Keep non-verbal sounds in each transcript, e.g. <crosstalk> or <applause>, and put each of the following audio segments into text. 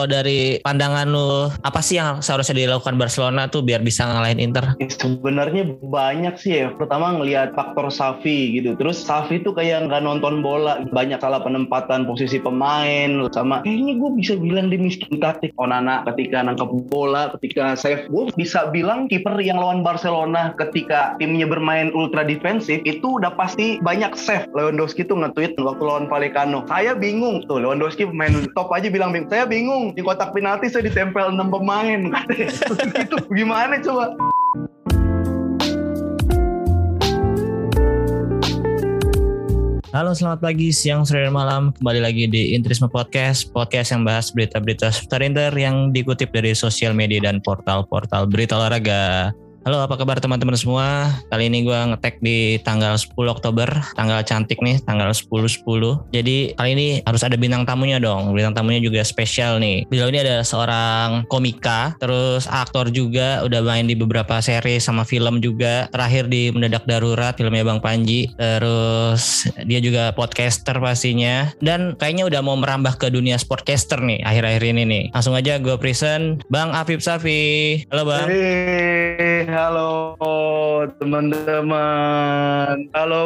kalau dari pandangan lu apa sih yang seharusnya dilakukan Barcelona tuh biar bisa ngalahin Inter? Ya, sebenarnya banyak sih ya. Pertama ngelihat faktor Safi gitu. Terus Safi tuh kayak nggak nonton bola, banyak salah penempatan posisi pemain sama kayaknya gue bisa bilang di miskin taktik Onana ketika nangkep bola, ketika save. Gue bisa bilang kiper yang lawan Barcelona ketika timnya bermain ultra defensif itu udah pasti banyak save. Lewandowski tuh nge-tweet waktu lawan Vallecano. Saya bingung tuh Lewandowski pemain top aja bilang. Saya bingung di kotak penalti saya ditempel 6 pemain. <laughs> itu gimana coba? Halo selamat pagi, siang, sore, dan malam Kembali lagi di Intrisme Podcast Podcast yang bahas berita-berita seputar Inter Yang dikutip dari sosial media dan portal-portal berita olahraga Halo apa kabar teman-teman semua? Kali ini gue ngetek di tanggal 10 Oktober Tanggal cantik nih Tanggal 10-10 Jadi kali ini harus ada bintang tamunya dong. Bintang tamunya juga spesial nih. Beliau ini adalah seorang komika Terus aktor juga Udah main di beberapa seri sama film juga. Terakhir di Mendadak Darurat Filmnya Bang Panji. Terus dia juga podcaster pastinya. Dan kayaknya udah mau merambah ke dunia sportcaster nih Akhir-akhir ini nih. Langsung aja gue present Bang Afif Safi. Halo Bang. Hey halo teman-teman. Halo,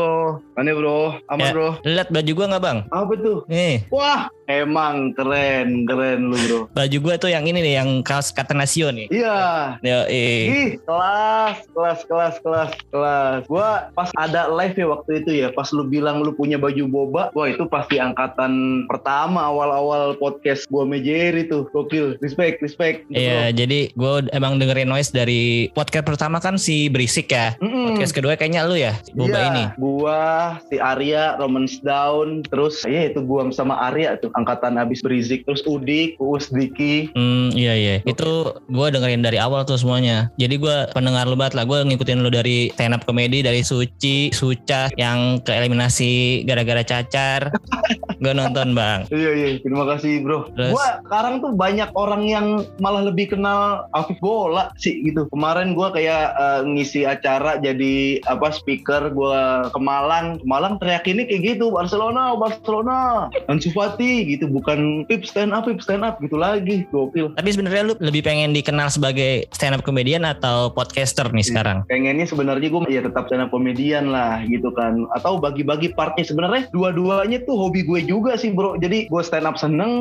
mana bro? Aman Ya, bro? Lihat baju gue nggak bang? Apa tuh? Nih Wah, emang keren, keren lu bro. baju gue tuh yang ini nih yang kaos Catenaccio nih. Iya. Yo, eh. Ih, kelas, kelas, kelas, kelas, kelas. Gua pas ada live ya waktu itu ya, pas lu bilang lu punya baju boba, wah itu pasti angkatan pertama awal-awal podcast gua Mejeri tuh. Gokil, respect, respect. Iya, jadi gue emang dengerin noise dari podcast pertama kan si Berisik ya. Mm-mm. Podcast kedua kayaknya lu ya, Boba Iya, ini. Gua, si Arya, Romans Down, terus ya itu gua sama Arya tuh angkatan abis berizik, terus Udik, Uus Diki. Hmm, iya iya. Itu gue dengerin dari awal tuh semuanya. Jadi gue pendengar lu banget lah. Gue ngikutin lu dari stand up comedy dari Suci, Suca yang ke eliminasi gara-gara cacar. <laughs> gue nonton bang. Iya iya, terima kasih bro. Terus? Gua sekarang tuh banyak orang yang malah lebih kenal Afif Bola sih gitu. Kemarin gua kayak eh, ngisi acara jadi apa speaker gua ke Malang. Ke Malang teriak ini kayak gitu, Barcelona, Barcelona. Ansu Fati gitu, bukan Pip stand up, Pip stand up gitu lagi. Gokil. Tapi sebenarnya lu lebih pengen dikenal sebagai stand up comedian atau podcaster nih sekarang? pengennya sebenarnya gue ya tetap stand up komedian lah gitu kan. Atau bagi-bagi partnya. Sebenarnya dua-duanya tuh hobi gue juga sih bro. Jadi gue stand up seneng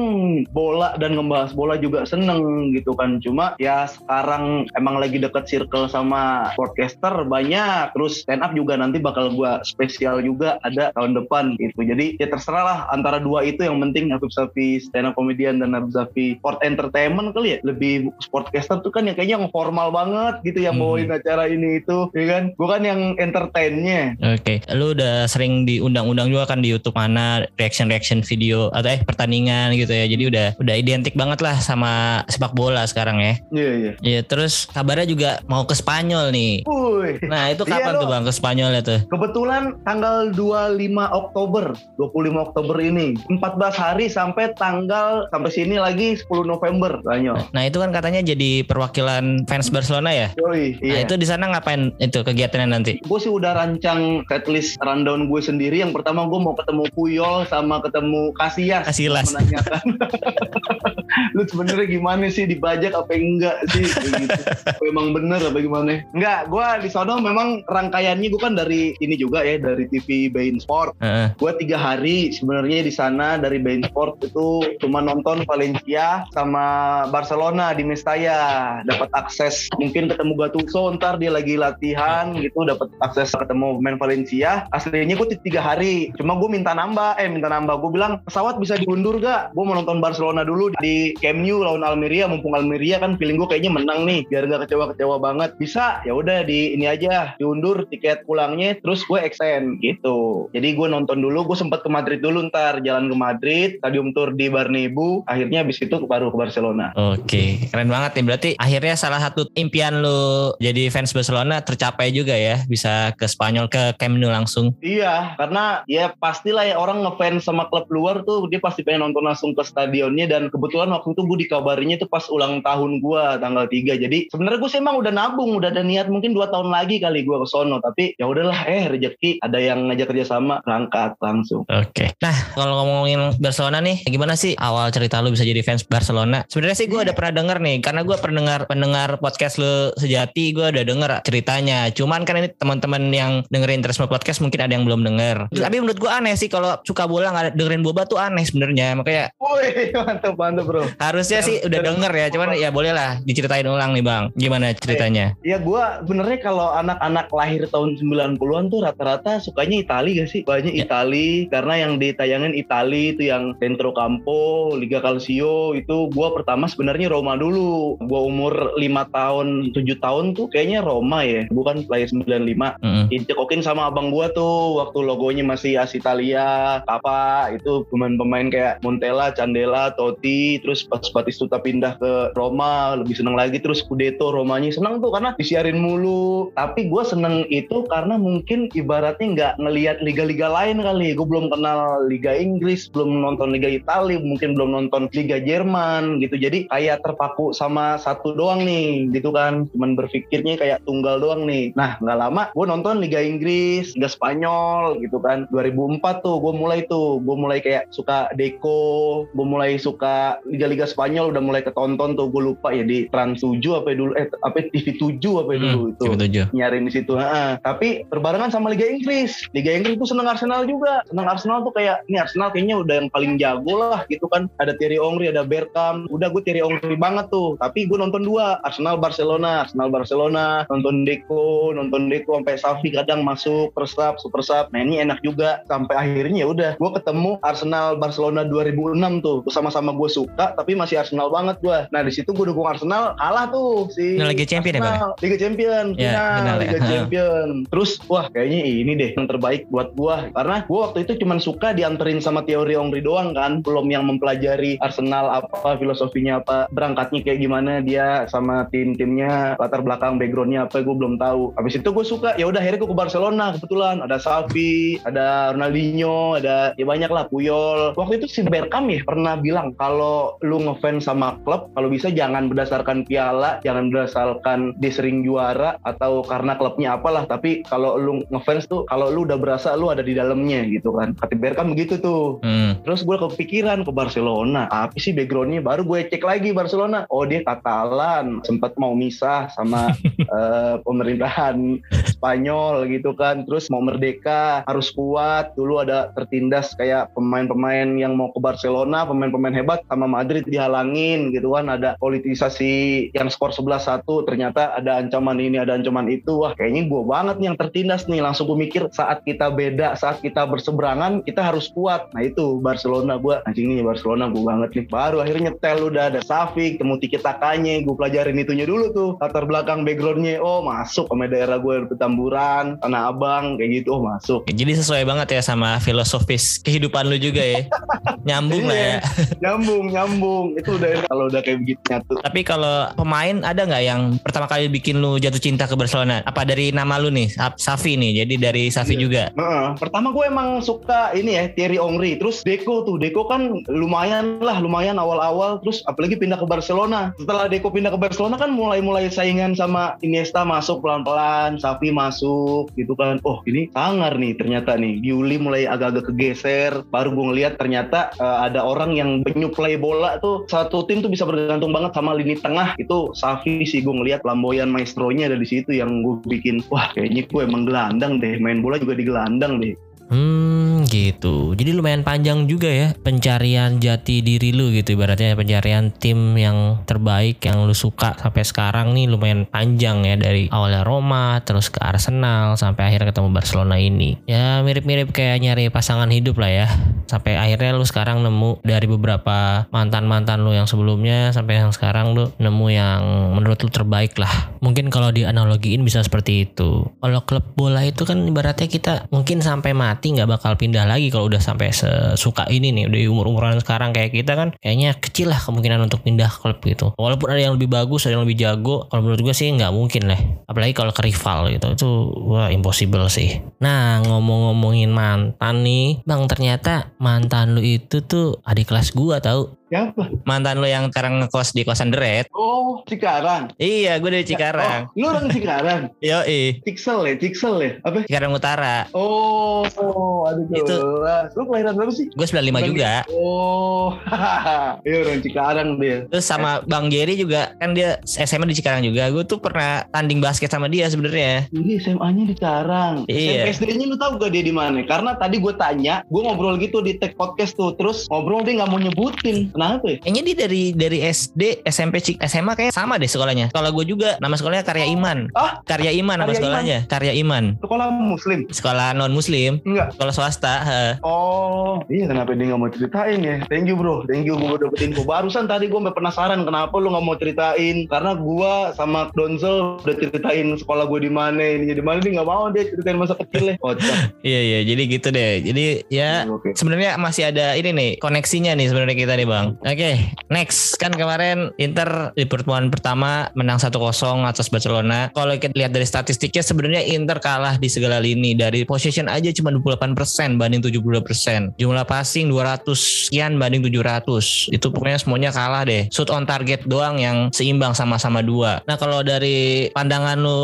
bola dan ngebahas bola juga seneng gitu kan. Cuma ya sekarang emang lagi deket circle sama podcaster banyak. Terus stand up juga nanti bakal gue spesial juga ada tahun depan gitu. Jadi ya terserah lah antara dua itu. Yang penting Habib Safi stand up komedian dan Habib Safi sport entertainment kali ya lebih sportcaster tuh kan yang kayaknya yang formal banget gitu yang Hmm. bawain acara ini itu ya kan gue kan yang entertainnya Oke, lu udah sering diundang-undang juga kan di YouTube mana reaction-reaction video atau eh pertandingan gitu ya. Jadi udah udah identik banget lah sama sepak bola sekarang ya. iya iya Ya terus kabarnya juga mau ke Spanyol nih. Wuih. Nah itu Iya, kapan lu. tuh bang ke Spanyol ya tuh? Kebetulan tanggal 25 Oktober, 25 Oktober ini, 14 hari sampai tanggal sampai sini lagi 10 November, Banyo. Nah itu kan katanya jadi perwakilan fans Barcelona ya. Yoi, Nah iya. itu di sana ngapain itu kegiatannya nanti? Gue sih udah rancang setlist rundown gue sendiri. Yang pertama gue mau ketemu Puyol sama ketemu Casillas. Casillas. Menanyakan. <laughs> Lu sebenarnya gimana sih dibajak apa enggak sih? Gitu. Apa emang bener apa gimana? Enggak, gue di sono memang rangkaiannya gue kan dari ini juga ya dari TV Bein Sport. Heeh. Gue tiga hari sebenarnya di sana dari Bein Sport itu cuma nonton Valencia sama Barcelona di Mestalla. Dapat akses mungkin ketemu Gattuso ntar dia lagi latihan gitu dapat akses ketemu pemain Valencia. Aslinya gue tiga hari. Cuma gue minta nambah, eh minta nambah. Gue bilang pesawat bisa diundur gak? Gue mau nonton Barcelona dulu di Camp Nou lawan Almeria. Mumpung Almeria kan feeling gue kayaknya menang nih. Biar gak kecewa-kecewa banget. Bisa? Ya udah di ini aja diundur tiket pulangnya. Terus gue extend gitu. Jadi gue nonton dulu. Gue sempat ke Madrid dulu ntar jalan ke Madrid. Stadium tour di Barnebu. Akhirnya habis itu baru ke Barcelona. Oke, keren banget nih. Berarti akhirnya salah satu impian lu jadi fans Barcelona tercapai juga ya, bisa ke Spanyol ke Camp Nou langsung. Iya, karena ya pastilah ya orang ngefans sama klub luar tuh dia pasti pengen nonton langsung ke stadionnya dan kebetulan waktu itu gue dikabarinya itu pas ulang tahun gue tanggal 3. Jadi sebenarnya gue sih emang udah nabung, udah ada niat mungkin dua tahun lagi kali gue ke sono, tapi ya udahlah eh rezeki ada yang ngajak kerja sama berangkat langsung. Oke. Nah, kalau ngomongin Barcelona Barcelona nih. Gimana sih awal cerita lu bisa jadi fans Barcelona? Sebenarnya sih gue Iya. ada pernah denger nih, karena gue pendengar pendengar podcast lu sejati, gue udah denger ceritanya. Cuman kan ini teman-teman yang dengerin Tresma podcast mungkin ada yang belum denger. Iya. Tapi menurut gue aneh sih kalau suka bola nggak dengerin boba tuh aneh sebenarnya. Makanya Woi, <laughs> mantap mantap bro. harusnya sih udah denger ya. Cuman ya boleh lah diceritain ulang nih bang. Gimana ceritanya? Ya gua benernya kalau anak-anak lahir tahun 90-an tuh rata-rata sukanya Itali gak sih? Banyak Ya. Itali karena yang ditayangin Itali itu yang Centro Campo, Liga Calcio itu gua pertama sebenarnya Roma dulu. Gua umur 5 tahun, 7 tahun tuh kayaknya Roma ya, bukan lahir 95. Mm-mm. Dicekokin sama abang gua tuh waktu logonya masih AS Italia, Kappa itu pemain-pemain kayak Montella, Candela, Totti, terus pas Batistuta pindah ke Roma lebih seneng lagi terus Scudetto Romanya seneng tuh karena disiarin mulu. Tapi gua seneng itu karena mungkin ibaratnya nggak ngelihat liga-liga lain kali. Gue belum kenal Liga Inggris, belum nonton Liga Italia, mungkin belum nonton Liga Jerman gitu. Jadi kayak terpaku sama satu doang nih gitu kan. Cuman berpikirnya kayak tunggal doang nih. Nah nggak lama gue nonton Liga Inggris, Liga Spanyol gitu kan. 2004 tuh gue mulai tuh, gue mulai kayak suka Deco, gue mulai suka Liga-Liga Spanyol udah mulai ketonton tuh. Gue lupa ya di Trans 7 apa ya dulu, eh apa ya, TV 7 apa ya dulu itu Hmm, tujuh. nyariin di situ. Heeh. Tapi berbarengan sama Liga Inggris. Liga Inggris tuh seneng Arsenal juga. Seneng Arsenal tuh kayak ini Arsenal kayaknya udah yang paling jago lah gitu kan. Ada Thierry Henry, ada Bergkamp. Udah gue Thierry Henry banget tuh. Tapi gue nonton dua, Arsenal Barcelona, Arsenal Barcelona, nonton Deco, nonton Deco sampai Safi kadang masuk per sub, super sub. Nah ini enak juga sampai akhirnya ya udah gue ketemu Arsenal Barcelona 2006 tuh. Sama-sama gue suka tapi masih Arsenal banget gue. Nah di situ gue dukung Arsenal kalah tuh si Ini Liga Champion ya? Arsenal. Liga Champion, Ya, final, final ya. Liga <laughs> Champion. Terus wah kayaknya ini deh yang terbaik buat gua karena gua waktu itu cuman suka dianterin sama teori Ongri doang kan, belum yang mempelajari Arsenal apa filosofinya apa, berangkatnya kayak gimana dia sama tim-timnya, latar belakang backgroundnya apa gue belum tahu. Habis itu gue suka ya udah akhirnya gue ke Barcelona kebetulan ada Xavi, ada Ronaldinho, ada ya banyak lah Puyol. Waktu itu si Bergkamp ya pernah bilang kalau lu ngefans sama klub kalau bisa jangan berdasarkan piala, jangan berdasarkan dia sering juara atau karena klubnya apalah, tapi kalau lu ngefans tuh kalau lu udah berasa lu ada di dalamnya gitu kan. Kata Bergkamp begitu tuh. Hmm. Terus gue kepikiran ke Barcelona. Apa sih backgroundnya? Baru gue cek lagi Barcelona. Oh dia Katalan. Sempat mau misah sama <laughs> eh, pemerintahan Spanyol gitu kan. Terus mau merdeka harus kuat. Dulu ada tertindas kayak pemain-pemain yang mau ke Barcelona, pemain-pemain hebat sama Madrid dihalangin gitu kan. Ada politisasi yang skor 11-1 ternyata ada ancaman ini, ada ancaman itu. Wah kayaknya gue banget nih yang tertindas nih. Langsung gue mikir saat kita beda, saat kita berseberangan kita harus kuat. Nah itu Barcelona gue anjing nih Barcelona gue banget nih. Baru akhirnya nyetel udah ada Safi, temu tiki takanya, gue pelajarin itunya dulu tuh. Latar belakang backgroundnya, oh masuk sama daerah gue Petamburan, Tanah Abang kayak gitu, oh masuk. Jadi sesuai banget ya sama filosofis kehidupan lu juga ya. Nyambung lah ya. Iya, <laughs> nyambung, nyambung. Itu udah kalau udah kayak begitu nyatu. Tapi kalau pemain ada nggak yang pertama kali bikin lu jatuh cinta ke Barcelona? Apa dari nama lu nih, Sa- Safi nih. Jadi dari Safi Iya. juga. Heeh. Pertama gue emang suka ini ya Thierry Henry, terus Deco tuh Deco kan lumayan lah, lumayan awal-awal, terus apalagi pindah ke Barcelona. Setelah Deco pindah ke Barcelona kan mulai-mulai saingan sama Iniesta masuk pelan-pelan, Xavi masuk gitu kan. Oh ini sangar nih ternyata nih. Giuli mulai agak-agak kegeser. Baru gue ngeliat ternyata eh, ada orang yang penyuplai bola tuh satu tim tuh bisa bergantung banget sama lini tengah. Itu Xavi sih gue ngeliat lamboyan maestronya ada di situ yang gue bikin wah kayaknya gue emang gelandang deh main bola juga di gelandang deh. Hmm gitu. Jadi lumayan panjang juga ya pencarian jati diri lu gitu ibaratnya pencarian tim yang terbaik yang lu suka sampai sekarang nih lumayan panjang ya dari awalnya Roma terus ke Arsenal sampai akhirnya ketemu Barcelona ini. Ya mirip-mirip kayak nyari pasangan hidup lah ya. Sampai akhirnya lu sekarang nemu dari beberapa mantan-mantan lu yang sebelumnya sampai yang sekarang lu nemu yang menurut lu terbaik lah. Mungkin kalau dianalogiin bisa seperti itu. Kalau klub bola itu kan ibaratnya kita mungkin sampai mati nggak bakal pindah lagi kalau udah sampai sesuka ini nih udah umur umuran sekarang kayak kita kan kayaknya kecil lah kemungkinan untuk pindah klub gitu. Walaupun ada yang lebih bagus ada yang lebih jago kalau menurut gue sih nggak mungkin lah. Apalagi kalau ke rival gitu itu wah impossible sih. Nah ngomong-ngomongin mantan nih bang ternyata mantan lu itu tuh adik kelas gua tau Siapa? Mantan lu yang sekarang ngekos di kosan Deret. Oh, Cikarang. Iya, gue dari Cikarang. Oh, lu orang Cikarang. Yo, ih. Ciksel ya, Ciksel ya. Apa? Cikarang Utara. Oh, oh aduh Itu-. Lu kelahiran berapa sih? Gue 95 juga. Oh, <laughs> iya orang Cikarang dia. Terus sama Bang Jerry juga kan dia SMA di Cikarang juga. Gue tuh pernah tanding basket sama dia sebenarnya. Ini SMA-nya di Cikarang. Iya. SD-nya lu tahu gak dia di mana? Karena tadi gue tanya, gue ngobrol gitu di tag podcast tuh, terus ngobrol dia nggak mau nyebutin. Kenapa ya? Kayaknya dia dari dari SD, SMP, SMA kayak sama deh sekolahnya. Kalau gue juga nama sekolahnya Karya Iman. Ah, Karya Iman nama Karya sekolahnya. Karya Iman. sekolah muslim? Sekolah non Muslim. Enggak. Sekolah swasta. he. Oh, iya kenapa dia nggak mau ceritain ya? Thank you bro, thank you gue dapet info. Barusan tadi gue penasaran kenapa lu nggak mau ceritain? Karena gue sama Donzel udah ceritain sekolah gue di mana, ini di mana dia nggak mau dia ceritain masa kecilnya. Kocak. <laughs> Iya iya. Jadi gitu deh. Jadi ya Oke. sebenarnya masih ada ini nih koneksinya nih sebenarnya kita nih bang. Oke, next kan kemarin Inter di pertemuan pertama menang 1-0 atas Barcelona. Kalau kita lihat dari statistiknya sebenarnya Inter kalah di segala lini dari possession aja cuma 28% banding 72%. Jumlah passing 200 sekian banding 700. Itu pokoknya semuanya kalah deh. Shoot on target doang yang seimbang sama-sama dua. Nah kalau dari pandangan lu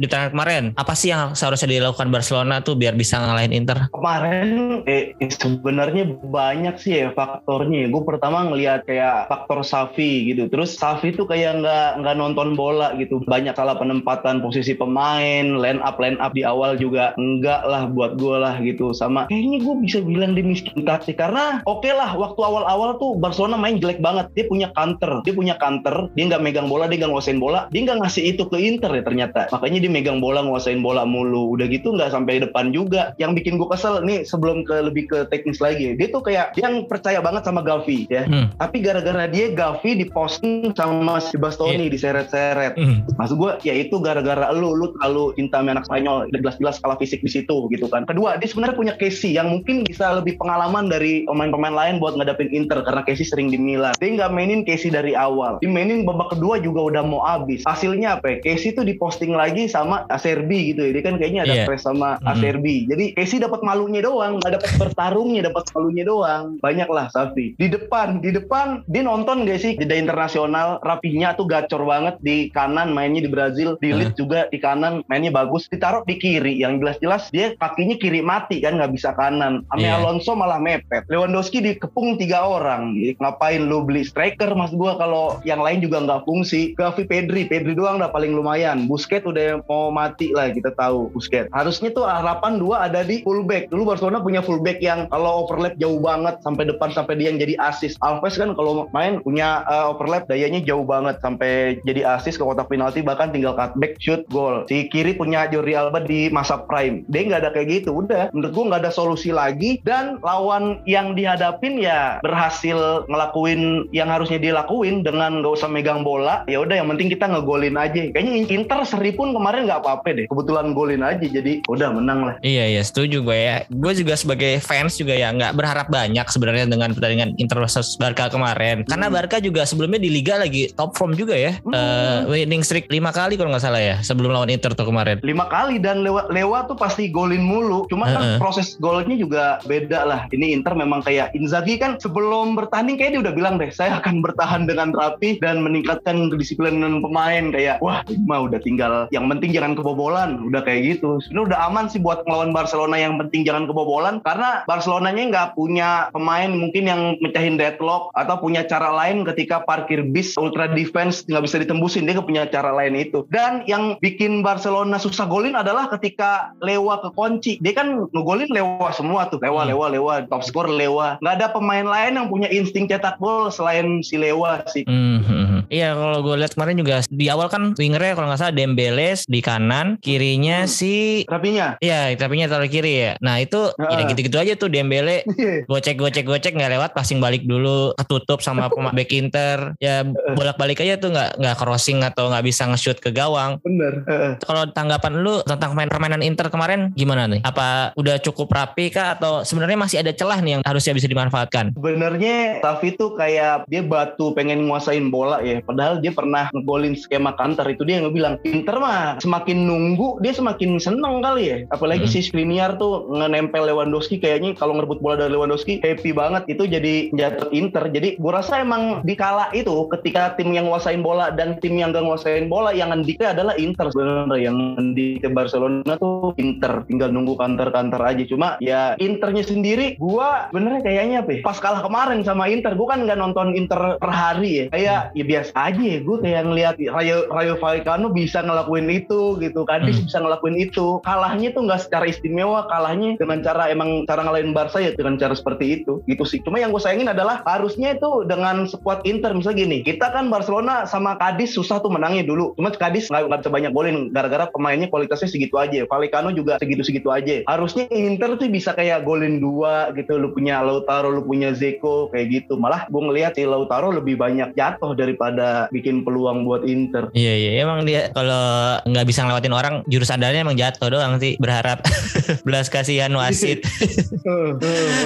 di pertandingan kemarin, apa sih yang seharusnya dilakukan Barcelona tuh biar bisa ngalahin Inter? Kemarin eh, sebenarnya banyak sih ya faktornya. Gue pertama ngelihat kayak faktor Safi gitu. Terus Safi tuh kayak nggak nggak nonton bola gitu. Banyak salah penempatan posisi pemain, line up line up di awal juga enggak lah buat gue lah gitu. Sama kayaknya gue bisa bilang dia miskin taktik karena oke lah waktu awal-awal tuh Barcelona main jelek banget. Dia punya counter, dia punya counter. Dia nggak megang bola, dia nggak nguasain bola. Dia nggak ngasih itu ke Inter ya ternyata. Makanya dia megang bola, nguasain bola mulu. Udah gitu nggak sampai depan juga. Yang bikin gue kesel nih sebelum ke lebih ke teknis lagi. Dia tuh kayak yang percaya banget sama Gavi ya. Hmm. Tapi gara-gara dia Gavi diposting sama si Bastoni diseret-seret. Hmm. Maksud gue ya itu gara-gara lu lu terlalu cinta sama anak Spanyol jelas-jelas kalah fisik di situ gitu kan. Kedua dia sebenarnya punya Casey yang mungkin bisa lebih pengalaman dari pemain-pemain lain buat ngadapin Inter karena Casey sering di Milan. Dia nggak mainin Casey dari awal. Dimainin babak kedua juga udah mau habis. Hasilnya apa? ya? Casey tuh diposting lagi sama Acerbi gitu ya. Dia kan kayaknya ada Iya. stress sama Mhm. Acerbi. Jadi Casey dapat malunya doang, nggak dapat bertarungnya, dapat malunya doang. Banyak lah Safi. Di depan, di depan dia nonton gak sih jeda internasional rapinya tuh gacor banget di kanan mainnya di Brazil, di Leeds juga di kanan mainnya bagus. Ditaruh di kiri yang jelas-jelas dia kakinya kiri mati kan nggak bisa kanan. Ame Iya. Alonso malah mepet. Lewandowski dikepung tiga orang. Ngapain lu beli striker mas gua kalau yang lain juga nggak fungsi. Gavi Pedri, Pedri doang udah paling lumayan. Busquets udah mau mati lah kita tahu Busquets. Harusnya tuh harapan dua ada di fullback. Dulu Barcelona punya fullback yang kalau overlap jauh banget sampai depan sampai dia yang jadi assist. Alves kan kalau main punya uh, overlap dayanya jauh banget sampai jadi assist ke kotak penalti bahkan tinggal cutback shoot gol. Si kiri punya Jordi Alba di masa prime. Dia nggak ada kayak gitu. Udah menurut gua nggak ada solusi lagi dan lawan yang dihadapin ya berhasil ngelakuin yang harusnya dia lakuin dengan nggak usah megang bola. Ya udah yang penting kita ngegolin aja. Kayaknya Inter seri pun kemarin nggak apa-apa deh. Kebetulan golin aja jadi udah menang lah. Iya iya setuju gue ya. Gue juga sebagai fans juga ya nggak berharap banyak sebenarnya dengan pertandingan Inter versus Barca kemarin. Karena Hmm. Barca juga sebelumnya di Liga lagi top form juga ya. Hmm. Eh, winning streak lima kali kalau nggak salah ya sebelum lawan Inter tuh kemarin. lima kali dan lewa, lewa tuh pasti golin mulu. Cuma kan Heeh. proses golnya juga beda lah. Ini Inter memang kayak Inzaghi kan sebelum bertanding kayak dia udah bilang deh, saya akan bertahan dengan rapi dan meningkatkan kedisiplinan pemain kayak wah ini mah udah tinggal yang penting jangan kebobolan. Udah kayak gitu. Ini udah aman sih buat ngelawan Barcelona yang penting jangan kebobolan karena Barcelonanya nggak punya pemain mungkin yang mecahin deadlock atau punya cara lain ketika parkir bis ultra defense nggak bisa ditembusin dia punya cara lain itu. Dan yang bikin Barcelona susah golin adalah ketika Lewa ke kunci. Dia kan ngegolin Lewa semua tuh. Lewa Hmm. Lewa Lewa top score Lewa. Nggak ada pemain lain yang punya insting cetak gol selain si Lewa sih. Hmm, hmm, hmm. Iya kalau gue lihat kemarin juga di awal kan wingernya kalau nggak salah Dembele di kanan, kirinya Hmm. si Rapinya Iya, tapinya taruh kiri ya. Nah itu ya Heeh. gitu-gitu aja tuh Dembele gocek gocek gocek nggak lewat passing balik dulu ketutup sama <laughs> pemain back Inter ya bolak balik aja tuh nggak nggak crossing atau nggak bisa nge-shoot ke gawang bener Heeh. kalau tanggapan lu tentang main permainan Inter kemarin gimana nih apa udah cukup rapi kah atau sebenarnya masih ada celah nih yang harusnya bisa dimanfaatkan Sebenarnya Safi tuh kayak dia batu pengen nguasain bola ya. Padahal dia pernah ngegolin skema counter itu dia yang bilang Inter mah semakin nunggu dia semakin seneng kali ya. Apalagi hmm. si Skriniar tuh ngenempel Lewandowski kayaknya kalau ngerebut bola dari Lewandowski happy banget itu jadi jatuh Inter. Jadi gue rasa emang di kala itu ketika tim yang nguasain bola dan tim yang gak nguasain bola yang ngendiknya adalah Inter sebenarnya yang ngendiknya Barcelona tuh Inter tinggal nunggu counter-counter aja. Cuma ya Internya sendiri gue benernya kayaknya apa ya, pas kalah kemarin sama Inter gue kan nggak nonton Inter per hari ya kayak ya biasa aja ya gue kayak ngeliat Rayo Rayo Vallecano bisa ngelakuin itu gitu. Kadis hmm. bisa ngelakuin itu. Kalahnya tuh nggak secara istimewa kalahnya dengan cara emang cara ngalahin Barca ya dengan cara seperti itu. Gitu sih. Cuma yang gue sayangin adalah harusnya itu dengan squad Inter misalnya gini kita kan Barcelona sama Kadis susah tuh menangnya dulu. Cuma Kadis nggak bisa banyak golin gara-gara pemainnya kualitasnya segitu aja. Vallecano juga segitu-segitu aja. Harusnya Inter tuh bisa kayak golin dua gitu. Lu punya Lautaro lu punya Zeko kayak gitu. Malah gue ngelihat si Lautaro lebih banyak jatuh daripada bikin peluang buat Inter. Iya iya emang dia kalau nggak bisa ngelewatin orang jurus andalannya emang jatuh doang sih berharap. <laughs> Belas kasihan wasit. <laughs>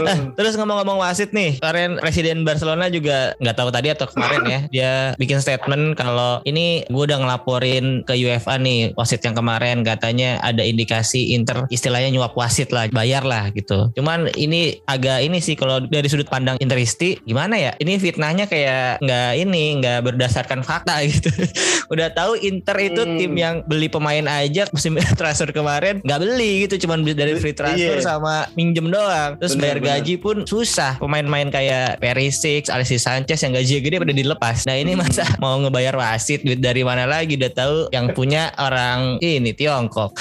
Nah, terus ngomong-ngomong wasit nih kemarin presiden Barcelona juga nggak tahu tadi atau kemarin ya dia bikin statement kalau ini gue udah ngelaporin ke UEFA nih wasit yang kemarin katanya ada indikasi Inter istilahnya nyuap wasit lah bayar lah gitu. Cuman ini agak ini sih kalau dari sudut pandang Interisti gimana ya? Ini fitnahnya kayak nggak ini nggak berdasarkan fakta <laughs> gitu udah tahu Inter itu hmm. tim yang beli pemain aja musim <laughs> transfer kemarin nggak beli gitu cuman dari free transfer yeah. sama minjem doang terus bener, bayar bener. gaji pun susah pemain-pemain kayak Perisic, Alexis Sanchez yang gaji gede pada dilepas nah ini masa hmm. <laughs> mau ngebayar wasit duit dari mana lagi udah tahu yang punya orang ini Tiongkok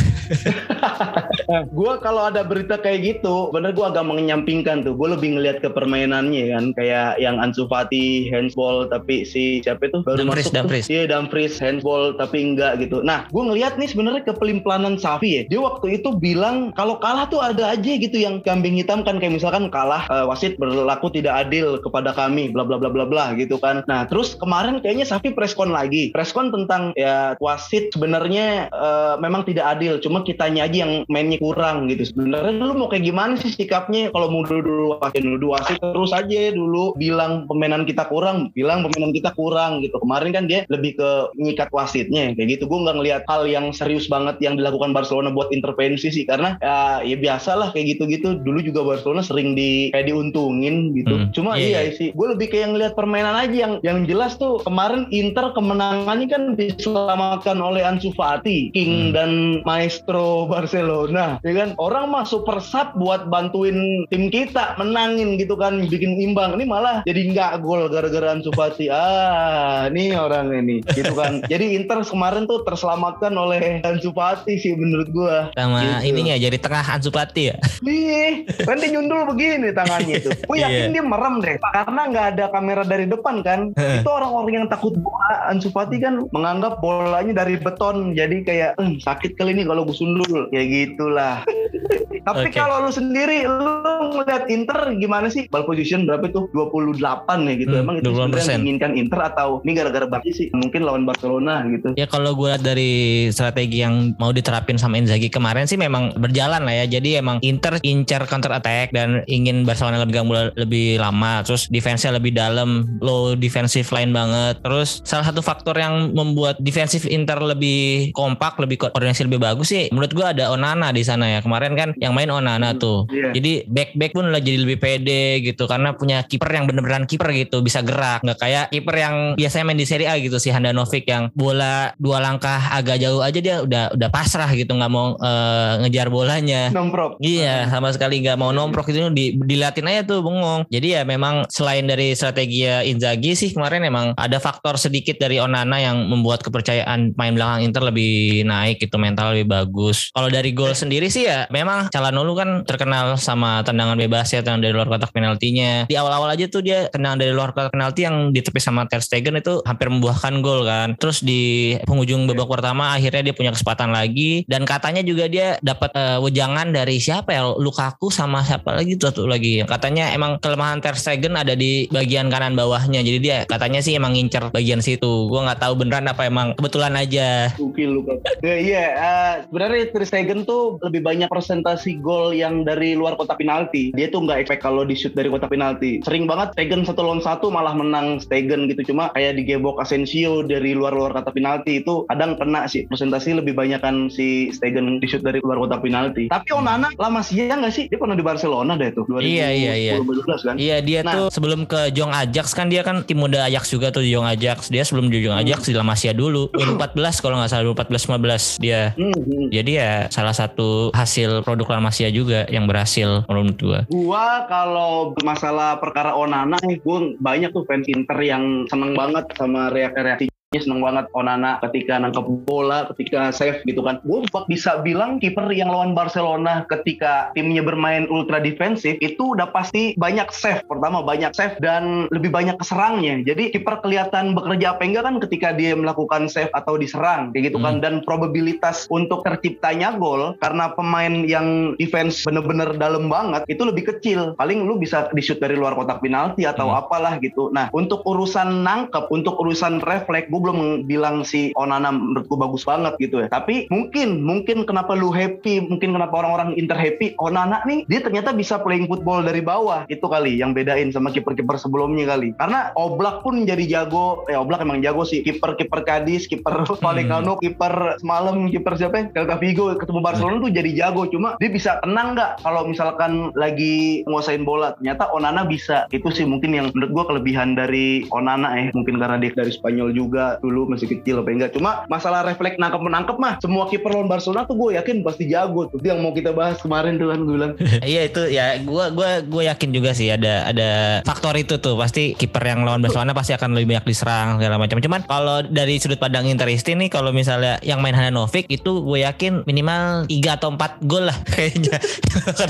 gue kalau ada berita kayak gitu bener gue agak menyampingkan tuh gue lebih ngelihat ke permainannya kan kayak yang Ansu Fati handsball tapi si siapa itu baru Dumfries, masuk Dumfries. iya Dumfries handsball tapi enggak gitu. Nah gue ngelihat nih sebenarnya ke pelimpanan Safi ya. Dia waktu itu bilang kalau kalah tuh ada aja gitu yang kambing hitam kan. Kayak misalkan kalah uh, wasit berlaku tidak adil kepada kami bla bla bla bla bla gitu kan. Nah terus kemarin kayaknya Safi preskon lagi. Preskon tentang ya wasit sebenarnya uh, memang tidak adil. Cuma kitanya aja yang mainnya kurang gitu. Sebenarnya lu mau kayak gimana sih sikapnya? Kalau mau dulu dulu wasit dulu wasit terus aja dulu. Bilang pemainan kita kurang bilang pemainan kita kurang gitu. Kemarin kan dia lebih ke nyikat wasitnya kayak gitu. Gue nggak ngelihat hal yang serius banget yang dilakukan Barcelona buat intervensi sih karena ya, ya biasa lah kayak gitu-gitu. Dulu juga Barcelona sering di kayak diuntungin gitu. Hmm, cuma yeah, iya, iya. sih gue lebih kayak ngelihat permainan aja yang yang jelas tuh kemarin Inter kemenangannya kan diselamatkan oleh Ansu Fati King hmm. dan Maestro Barcelona. Ya kan? Orang mah super sub buat bantuin tim kita menangin gitu kan bikin imbang. Ini malah jadi nggak gol gara-gara Ansu Fati. Ah ini orang ini gitu kan. <laughs> Jadi Inter kemarin tuh terselamatkan oleh Ansu Fati sih menurut gua. Sama gitu. ininya jadi tengah Ansu Fati ya? Nih kan dia nyundul begini tangannya tuh <laughs> gue yakin yeah. dia merem deh karena nggak ada kamera dari depan kan. Itu orang-orang yang takut bola Ansu Fati kan menganggap bolanya dari beton. Jadi kayak ehm, sakit kali ini kalau gue sundul. Kayak gitulah. <laughs> Tapi okay. kalau lu sendiri lu ngeliat Inter gimana sih? Ball position berapa tuh 28 ya gitu. Hmm, emang itu sebenarnya diinginkan Inter atau ini gara-gara bagi sih mungkin lawan Barcelona gitu. Ya kalau gue lihat dari strategi yang mau diterapin sama Inzaghi kemarin sih memang berjalan lah ya. Jadi emang Inter incar counter attack dan ingin Barcelona lebih bola lebih lama. Terus defense-nya lebih dalam low defensive line banget. Terus salah satu faktor yang membuat defensif Inter lebih kompak lebih koordinasi lebih bagus sih menurut gue ada Onana di sana ya. Kemarin kan yang main Onana hmm, tuh. yeah. jadi back back pun lah jadi lebih pede gitu karena punya kiper yang bener-beneran kiper gitu bisa gerak. Nggak kayak kiper yang biasanya main di Serie A gitu si Handanovic yang bola dua langkah agak jauh aja dia udah udah pasrah gitu nggak mau uh, ngejar bolanya. Nomprok. Iya sama sekali nggak mau nomprok itu di dilatin aja tuh bengong. Jadi ya memang selain dari strategi Inzaghi sih kemarin memang ada faktor sedikit dari Onana yang membuat kepercayaan main belakang Inter lebih naik gitu mental lebih bagus. Kalau dari gol sendiri sih ya memang Calhanoglu kan terkenal sama tendangan bebas ya tendangan dari luar kotak penaltinya. Di awal-awal aja tuh dia tendangan dari luar kotak penalti yang ditepis sama Ter Stegen itu hampir membuahkan gol kan. Terus di penghujung babak pertama akhirnya dia punya kesempatan lagi. Dan katanya juga dia dapat uh, wejangan dari siapa ya? Lukaku sama siapa lagi tuh satu lagi. Katanya emang kelemahan Ter Stegen ada di bagian kanan bawahnya. Jadi dia katanya sih emang ngincer bagian situ. Gua nggak tahu beneran apa emang. Kebetulan aja. Lukaku ya, iya uh, sebenarnya Ter Stegen tuh lebih banyak presentasi gol yang dari luar kotak penalti, dia tuh nggak efek kalau di shoot dari kotak penalti. Sering banget Stegen satu lawan satu malah menang Stegen gitu. Cuma kayak di gebok Asensio dari luar-luar kotak penalti itu kadang kena sih. Presentasi lebih banyak kan si Stegen di shoot dari luar kotak penalti. Tapi Onana lama sih ya nggak sih? Dia pernah di Barcelona deh tuh. 2010, Iya, iya, iya. 2012 kan? Iya dia Nah. tuh sebelum ke Jong Ajax kan dia kan tim muda Ajax juga tuh Jong Ajax. Dia sebelum di Jong Ajax di La Masia dulu <clears throat> 2014 kalau nggak salah 2014 15 dia. Hmm, hmm. Jadi ya salah satu hasil produk La Masia juga yang berhasil menurut gua. Gua kalau masalah perkara Onana nih, gue banyak tuh fans Inter yang seneng banget sama reaksi-reaksinya seneng banget Onana ketika nangkep bola, ketika save gitu kan. Gue bisa bilang kiper yang lawan Barcelona ketika timnya bermain ultra defensif itu udah pasti banyak save. Pertama banyak save dan lebih banyak keserangnya. Jadi kiper kelihatan bekerja apa enggak kan ketika dia melakukan save atau diserang kayak gitu kan. Dan probabilitas untuk terciptanya gol karena pemain yang defense bener-bener dalam banget itu lebih kecil. Paling lu bisa di shoot dari luar kotak penalti atau Hmm. apalah gitu. Nah untuk urusan nangkep, untuk urusan refleks, gue belum bilang si Onana menurutku bagus banget gitu ya. Tapi mungkin, mungkin kenapa lu happy, mungkin kenapa orang-orang Inter happy, Onana nih dia ternyata bisa playing football dari bawah. Itu kali yang bedain sama kiper-kiper sebelumnya kali. Karena Oblak pun jadi jago, eh Oblak emang jago sih. Kiper-kiper Cadiz, kiper Vallecano, kiper semalam, kiper siapa ya? Celta Vigo ketemu Barcelona tuh jadi jago. Cuma dia bisa tenang nggak kalau misalkan lagi nguasain bola. Ternyata Onana bisa. Itu sih mungkin yang menurut gua kelebihan dari Onana ya. Mungkin karena dia dari Spanyol juga dulu masih kecil apa enggak. Cuma masalah refleks nangkep menangkep mah semua kiper lawan Barcelona tuh gue yakin pasti jago tuh. Itu yang mau kita bahas kemarin tuh kan gue bilang. <laughs> Iya itu ya gua gua gua yakin juga sih ada ada faktor itu tuh pasti kiper yang lawan Barcelona pasti akan lebih banyak diserang segala macam. Cuman kalau dari sudut pandang Interisti nih kalau misalnya yang main Handanovic itu gue yakin minimal 3 atau 4 gol lah <laughs> kayaknya. <laughs>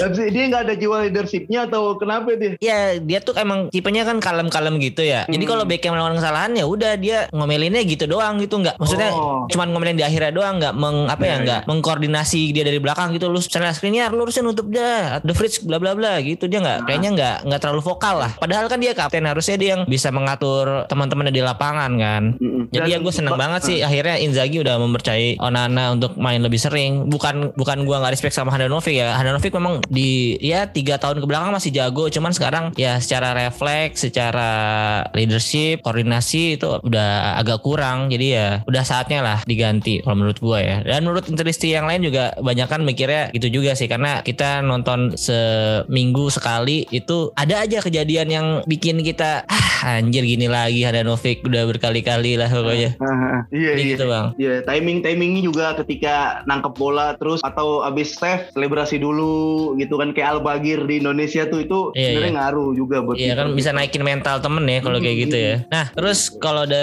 Tapi dia nggak ada jiwa leadershipnya atau kenapa dia? Ya dia tuh emang tipenya kan kalem-kalem gitu ya. Jadi Hmm. kalau Beckham melakukan kesalahan ya udah dia ngomelinnya gitu doang gitu nggak. Maksudnya Oh. cuman ngomelin di akhirnya doang nggak meng apa ya Iya, nggak mengkoordinasi dia dari belakang gitu. Lu secara screennya lu harusnya nutup dah. The fridge bla bla bla gitu dia nggak Nah. kayaknya nggak nggak terlalu vokal lah. Padahal kan dia kapten harusnya dia yang bisa mengatur teman-temannya di lapangan kan. Mm-mm. Jadi ya Dan- gue seneng banget sih akhirnya Inzaghi udah mempercayai Onana untuk main lebih sering. Bukan bukan gue nggak respect sama Handanovic ya. Handanovic memang di ya tiga tahun ke belakang masih jago. Cuman sekarang ya secara refleks, secara leadership, koordinasi itu udah agak kurang. Jadi ya udah saatnya lah diganti kalau menurut gue ya. Dan menurut Interisti yang lain juga banyak kan mikirnya gitu juga sih karena kita nonton seminggu sekali itu ada aja kejadian yang bikin kita ah anjir gini lagi Handanovic udah berkali-kali lah pokoknya. Ah, iya Jadi iya. gitu bang. Iya, timing timingnya juga ketika nangkep bola terus atau abis save selebrasi dulu gitu kan kayak Albagir di Indonesia tuh itu Iya, sebenarnya iya. ngaruh juga buat Iya kan bisa naikin mental temen ya kalau kayak gitu ya. Nah terus kalau dari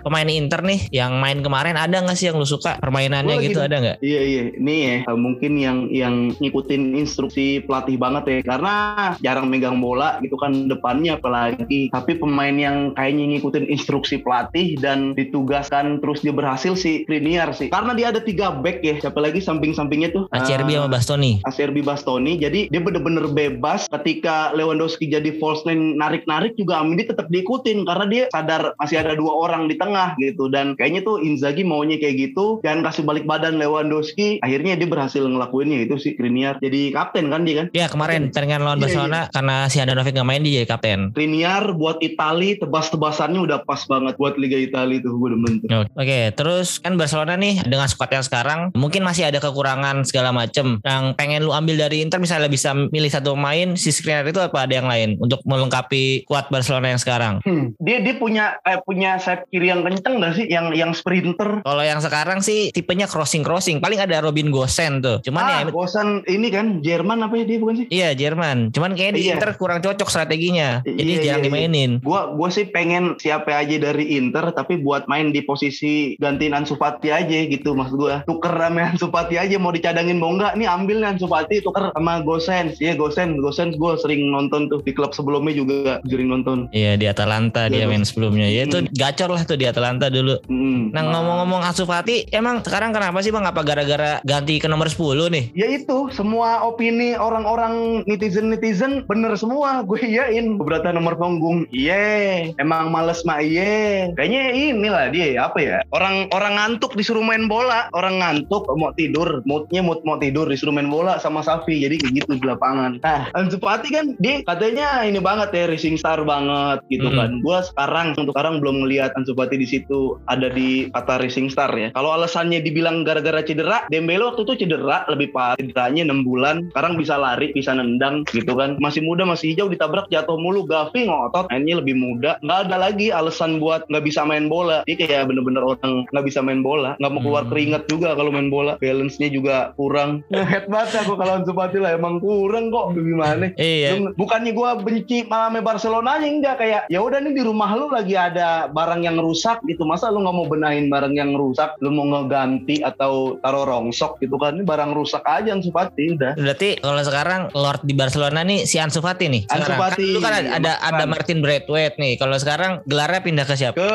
pemain Inter nih yang main kemarin ada nggak sih yang lu suka permainannya Gua lagi- gitu ada nggak? Iya iya, ini ya eh, mungkin yang yang ngikutin instruksi pelatih banget ya karena jarang megang bola gitu kan depannya apalagi. Tapi pemain yang kayaknya ngikutin instruksi pelatih dan ditugaskan terus dia berhasil sih Kriniar sih. Karena dia ada tiga back ya, siapa lagi samping-sampingnya tuh? Acerbi Eh, sama Bastoni. Acerbi Bastoni jadi dia bener-bener bebas ketika Lewandowski jadi false nine narik-narik juga Amidi tetap diikutin karena dia sadar masih ada dua orang di tengah gitu. Dan kayaknya tuh Inzaghi maunya kayak gitu dan kasih balik badan Lewandowski. Akhirnya dia berhasil ngelakuinnya itu sih Kriniar jadi kapten kan dia kan? Ya kemarin pertandingan lawan Iya, Barcelona karena si Handanovic nggak main dia jadi kapten. Kriniar buat Itali tebas-tebasannya udah pas banget buat Liga Italia tuh gue demen tuh. Oke, terus kan Barcelona nih dengan squad yang sekarang mungkin masih ada kekurangan segala macem. Yang pengen lu ambil dari Inter misalnya bisa milih satu pemain, si Skriniar itu apa? Ada yang lain untuk melengkapi kuat Barcelona yang sekarang? Hmm, dia dia punya eh, punya sayap kiri yang kenceng gak sih yang yang sprinter Kalau yang sekarang sih tipenya crossing crossing, paling ada Robin Gosen tuh. Cuman ah, ya bosan ini kan Jerman apa ya dia bukan sih Iya Jerman, cuman kayaknya di Iya. Inter kurang cocok strateginya, jadi Iya, jarang iya, iya. dimainin. Gua gua sih pengen siapa aja dari Inter tapi buat main di posisi gantiin Ansu Fati aja gitu maksud gua. Tuker sama Ansu Fati aja mau dicadangin mau enggak nih ambil Ansu Fati tuker sama Gosens. Iya Gosens, Gosens gua sering nonton tuh di klub sebelumnya juga sering nonton. Iya di Atalanta dia Iya, main sebelumnya. Ya itu Hmm. Gacor lah tuh di Atalanta dulu. Mm. Nah ngomong-ngomong Ansu Fati, emang sekarang kenapa sih bang? Apa gara-gara ganti ke nomor 10 nih? Ya itu semua opini orang-orang netizen-netizen bener semua <laughs> gue iyain beberapa nomor punggung iya emang males mah iya kayaknya inilah dia apa ya orang orang ngantuk disuruh main bola orang ngantuk mau tidur moodnya mood mau tidur disuruh main bola sama Safi jadi kayak gitu di lapangan nah Ansu Fati kan dia katanya ini banget ya racing star banget gitu Hmm. kan gua sekarang untuk sekarang belum melihat Ansu Fati di situ ada di kata racing star ya. Kalau alasannya dibilang gara-gara cedera Dembele waktu itu cedera lebih parah cederanya 6 bulan sekarang bisa lari bisa nendang gitu kan. Masih muda masih hijau ditabrak jatuh mulu Gavi ngotot mainnya lebih muda. Nggak ada lagi alasan buat nggak bisa main bola. Dia kayak bener-bener orang nggak bisa main bola. Nggak mau keluar Hmm. keringat juga kalau main bola. Balance-nya juga kurang. Head banget aku kalau Ansu Fati lah emang kurang kok. Gimana? Iya. Bukannya gua benci malah sama Barcelona nya enggak. Kayak ya udah nih di rumah lu lagi ada barang yang rusak gitu masa lu nggak mau benahin barang yang rusak lu mau ngeganti atau taruh rongsok gitu kan ini barang rusak aja Ansu Fati udah Berarti kalau sekarang Lord di Barcelona nih si Ansu Fati nih. Ansu. Fati. Kan dulu kan ada ada, ada Martin Braithwaite nih. Kalau sekarang gelarnya pindah ke siapa? ke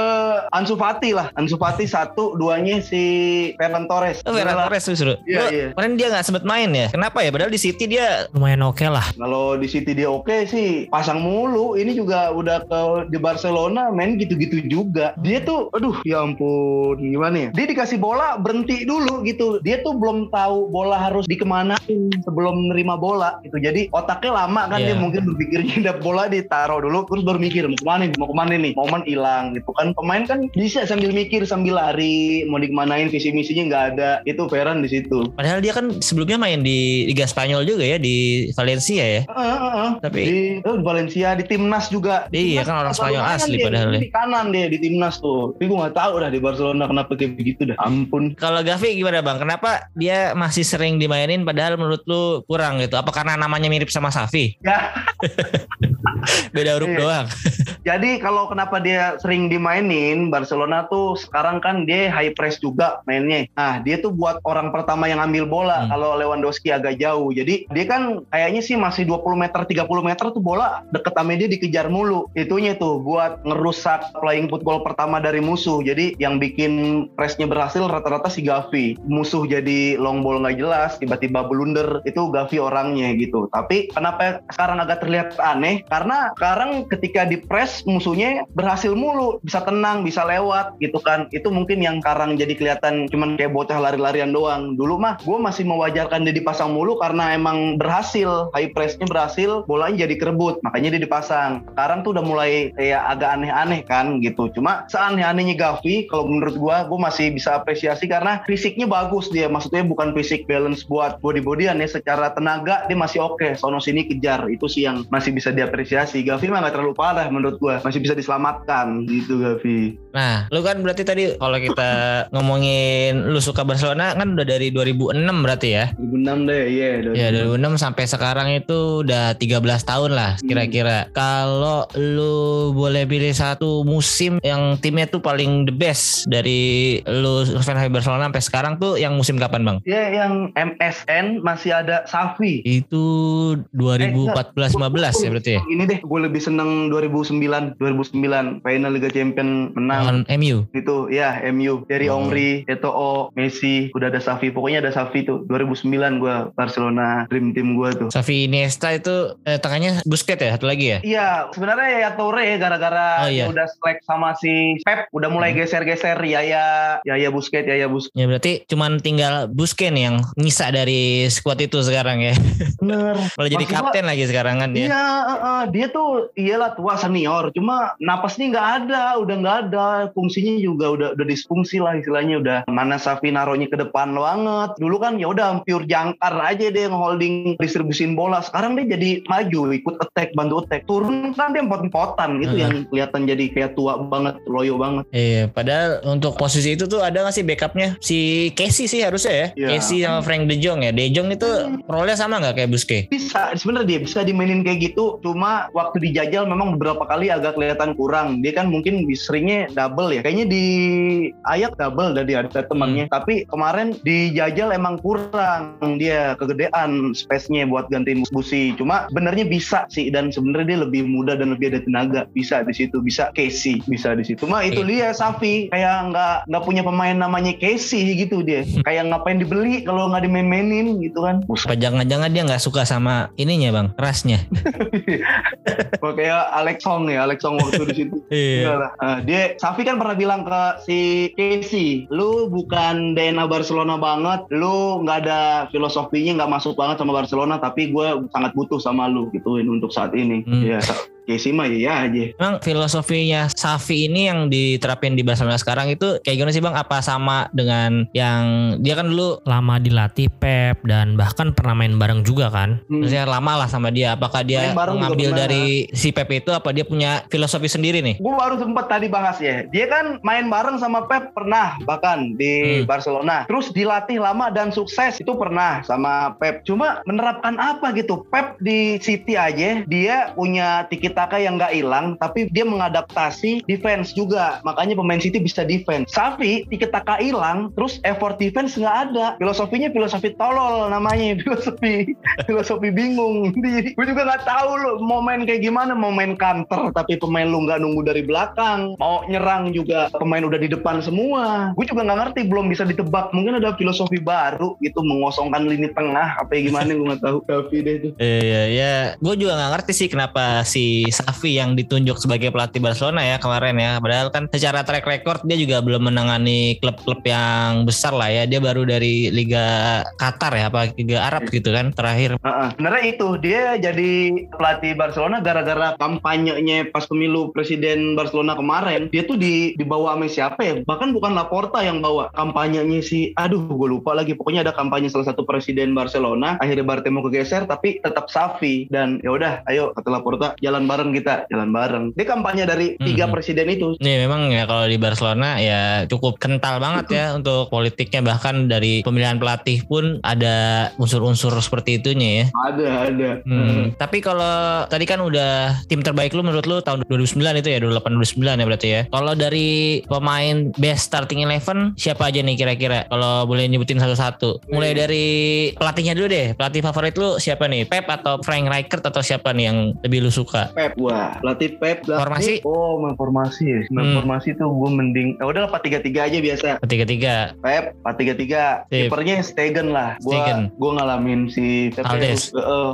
Ansu Fati lah Ansu Fati satu duanya si Ferran Torres Oh, Ferran. Torres justru. Iya, Lu, iya. Kemarin dia nggak sempet main ya. Kenapa ya? Padahal di City dia lumayan oke lah. Kalau di City dia oke sih, pasang mulu. Ini juga udah ke di Barcelona main gitu-gitu juga. Dia tuh, aduh, ya ampun, gimana ya? Dia dikasih bola berhenti dulu gitu. Dia tuh belum tahu bola harus dikemanain sebelum nerima bola gitu. Jadi otaknya lama kan Iya. dia mungkin berpikirnya <laughs> dapet bola ditaruh dulu, terus baru mikir mau ke mana nih, mau ke mana nih, momen hilang gitu kan. Pemain kan bisa sambil mikir sambil lari, mau dikemanain visi misinya nggak ada. Itu Ferran di situ. Padahal dia kan sebelumnya main di Liga Spanyol juga ya di Valencia ya. Heeh, heeh. Tapi di, di Valencia di timnas juga Iya, Timnas kan orang Spanyol main asli padahal ya. di kanan dia di timnas tuh tapi gue nggak tahu dah di Barcelona kenapa kayak begitu dah ampun kalau Gavi gimana bang? Kenapa dia masih sering dimainin padahal menurut lu kurang gitu? Apa karena namanya mirip sama Safi? ya <laughs> Beda huruf Iya. doang. <laughs> jadi kalau kenapa dia sering dimainin Barcelona tuh sekarang kan dia high press juga mainnya nah dia tuh buat orang pertama yang ambil bola Hmm. kalau Lewandowski agak jauh jadi dia kan kayaknya sih masih 20 meter 30 meter tuh bola deket sama dia dikejar mulu itunya tuh buat ngerusak playing football pertama dari musuh. Jadi yang bikin pressnya berhasil rata-rata si Gavi. Musuh jadi long ball nggak jelas tiba-tiba blunder. Itu Gavi orangnya gitu. Tapi kenapa sekarang agak terlihat aneh? Karena sekarang ketika di press musuhnya berhasil mulu. Bisa tenang bisa lewat gitu kan. Itu mungkin yang sekarang jadi kelihatan cuman kayak bocah lari-larian doang. Dulu mah gue masih mewajarkan dia dipasang mulu karena emang berhasil. High pressnya berhasil bolanya jadi kerebut. Makanya dia dipasang. Sekarang tuh udah mulai kayak agak aneh-aneh kan gitu cuma seaneh-anehnya Gavi kalau menurut gue gue masih bisa apresiasi karena fisiknya bagus dia. Maksudnya bukan fisik balance buat body-bodyan ya secara tenaga dia masih oke. Sono sini kejar itu sih yang masih bisa diapresiasi. Gavi mah gak terlalu parah menurut gue masih bisa diselamatkan gitu Gavi. Nah, lu kan berarti tadi kalau kita <laughs> ngomongin lu suka Barcelona kan udah dari 2006 berarti ya? 2006 deh iya Ya 2006 sampai sekarang itu udah 13 tahun lah kira-kira. Kalau lu boleh pilih satu musim yang timnya tuh paling the best dari lu fans Barcelona sampai sekarang tuh yang musim kapan bang? Ya yang MSN masih ada Safi. Itu 2014-15 ya berarti ya? Ini deh, gue lebih seneng 2009, 2009 final Liga Champion menang. Lawan MU. Itu ya MU dari Oh. Omri, Eto'o, Messi, udah ada Safi. Pokoknya ada Safi tuh. 2009 gue Barcelona dream team gue tuh. Xavi Iniesta itu eh, tengahnya Busquets ya satu lagi ya? Iya, sebenarnya ya Torre gara-gara Oh, iya. udah selek sama si Pep, udah mulai Hmm. geser-geser ya ya ya ya Busquets ya ya Busquets. Ya berarti cuman tinggal Busquets yang nyisa dari squad itu sekarang ya. Bener. <laughs> Malah jadi Maksud gua- kapten lagi sekarang kan dia. Iya, eh, eh, dia tuh iyalah tua senior, cuma napasnya nggak ada, udah nggak ada, fungsinya juga udah udah disfungsi lah istilahnya udah mana Safi naruhnya ke depan banget. Dulu kan ya udah pure jangkar aja dia ngeholding distribusin bola. Sekarang dia jadi maju, ikut attack, bantu attack. Turun kan dia empot-empotan gitu Hmm. yang kelihatan jadi kayak tua banget, loyo banget. Iya, padahal untuk posisi itu tuh ada nggak sih backupnya? Si Casey sih harusnya ya. Iya. Casey sama Frank De Jong ya. De Jong itu role-nya sama nggak kayak Busquets? bisa sebenarnya dia bisa dimainin kayak gitu cuma waktu dijajal memang beberapa kali agak kelihatan kurang dia kan mungkin seringnya double ya kayaknya di ayak double dari ada temannya tapi kemarin dijajal emang kurang dia kegedean space-nya buat gantiin busi cuma sebenarnya bisa sih dan sebenarnya dia lebih muda dan lebih ada tenaga bisa di situ bisa Casey bisa di situ. Mah itu dia Safi. Kayak nggak nggak punya pemain namanya Casey gitu dia. Kayak ngapain dibeli kalau nggak dimain-mainin gitu kan. Apa jangan-jangan dia nggak suka sama ininya bang, rasnya. <laughs> Oh, kayak Alex Song ya Alex Song waktu di situ. <laughs> Iya. Nah, dia Safi kan pernah bilang ke si Casey, lu bukan DNA Barcelona banget, lu nggak ada filosofinya nggak masuk banget sama Barcelona, tapi gue sangat butuh sama lu gituin untuk saat ini. Hmm. Ya, Casey mah iya aja. Emang filosofinya Safi ini yang diterapin di Barcelona sekarang itu kayak gimana sih bang? Apa sama dengan yang dia kan dulu lama dilatih Pep dan bahkan pernah main bareng juga kan? Hmm. Maksudnya lama lah sama dia. Apakah dia mengambil dari si Pep itu? Apa dia punya filosofi sendiri nih? Gue baru sempat tadi bahas ya. Dia kan main bareng sama Pep pernah bahkan di Hmm. Barcelona. Terus dilatih lama dan sukses itu pernah sama Pep. Cuma menerapkan apa gitu? Pep di City aja dia punya tiki taka yang nggak hilang, tapi dia mengadaptasi defense juga. Makanya pemain City bisa defense. Safi tiki taka hilang, terus effort defense nggak ada. Filosofinya filosofi tolol namanya, <laughs> filosofi filosofi bingung. <laughs> Gue juga nggak tahu lo mau main kayak gimana, mau main counter tapi pemain lu nggak nunggu dari belakang, mau nyerang juga pemain udah di depan semua. Gue juga nggak ngerti, belum bisa ditebak. Mungkin ada filosofi baru gitu mengosongkan lini tengah apa ya gimana gue nggak tahu. Tapi deh itu. Iya, ya. Gue juga nggak ngerti sih kenapa si Safi yang ditunjuk sebagai pelatih Barcelona ya kemarin ya. Padahal kan secara track record dia juga belum menangani klub-klub yang besar lah ya. Dia baru dari Liga Qatar ya, apa Liga Arab gitu kan terakhir. Sebenarnya itu dia jadi pelatih Barcelona gara-gara kampanyenya pas pemilu presiden Barcelona kemarin. Dia tuh di dibawa sama siapa ya? Bahkan bukan Laporta yang bawa kampanyenya si aduh gue lupa lagi. Pokoknya ada kampanye salah satu presiden Barcelona. Akhirnya Bartemo kegeser tapi tetap Safi dan ya udah ayo kata Laporta jalan bareng kita, jalan bareng. Dia kampanye dari tiga Mhm. presiden itu. Nih memang ya kalau di Barcelona ya cukup kental banget ya untuk politiknya bahkan dari pemilihan pelatih pun ada unsur-unsur seperti itunya ya. Ada, ada. Hmm. Tapi kalau tadi kan udah tim terbaik lu menurut lu tahun 2009 itu ya 2008 2009 ya berarti ya. Kalau dari pemain best starting eleven siapa aja nih kira-kira? Kalau boleh nyebutin satu-satu. Mulai dari pelatihnya dulu deh. Pelatih favorit lu siapa nih? Pep atau Frank Rijkaard atau siapa nih yang lebih lu suka? Pep wah pelatih Pep pelatih- Formasi? oh main formasi ya Hmm. formasi tuh gue mending ya udah 4-3-3 aja biasa Ketiga-tiga. Pep 4-3-3 Sip. kipernya Stegen lah Stegen. gua gua ngalamin si Pep Aldes.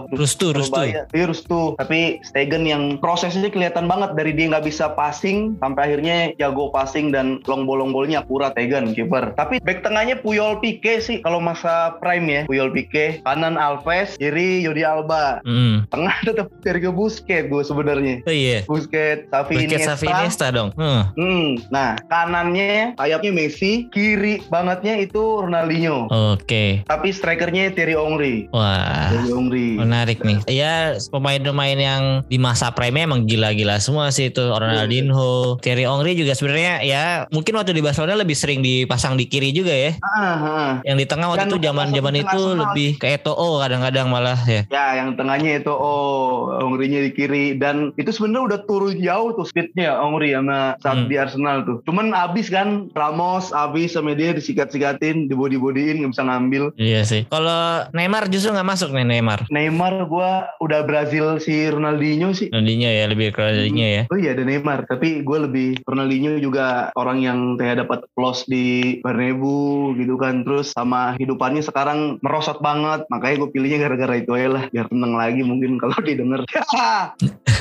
Rustu, Rustu. Surabaya. Iya Rustu tapi Stegen yang prosesnya kelihatan banget dari dia nggak bisa passing sampai akhirnya jago passing dan long bolong bolnya akurat Stegen kiper tapi back tengahnya Puyol Pique sih kalau masa prime ya Puyol Pique kanan Alves kiri Jordi Alba Hmm. tengah <laughs> tetap Sergio Busquets gue sebenarnya Oh iya. Busquets, Xavi Busquets. Xavi Iniesta dong. Hmm. Hmm, nah kanannya sayapnya Messi, kiri bangetnya itu Ronaldinho. Oke. Tapi strikernya Thierry Henry. Wah. Thierry Henry. Menarik nih. Ya pemain-pemain yang di masa prime emang gila-gila semua sih itu Ronaldinho, Thierry Henry juga sebenarnya ya mungkin waktu di Barcelona lebih sering dipasang di kiri juga ya. Ah. Yang di tengah waktu Dan itu zaman-zaman itu lebih ke Eto'o kadang-kadang malah ya. Ya, yang tengahnya itu oh Henry-nya di kiri dan itu sebenarnya udah turun jauh tuh speednya Henry sama saat Hmm. di Arsenal tuh. Cuman abis kan Ramos abis sama dia disikat-sikatin, dibody-bodyin nggak bisa ngambil. Iya sih. Kalau Neymar justru nggak masuk nih Neymar. Neymar gua udah Brazil si Ronaldinho sih. Ronaldinho ya lebih ke Ronaldinho ya. Oh iya ada Neymar, tapi gue lebih Ronaldinho juga orang yang kayak dapat plus di Bernabeu gitu kan, terus sama hidupannya sekarang merosot banget, makanya gue pilihnya gara-gara itu aja lah, biar tenang lagi mungkin kalau didengar. <laughs> <laughs>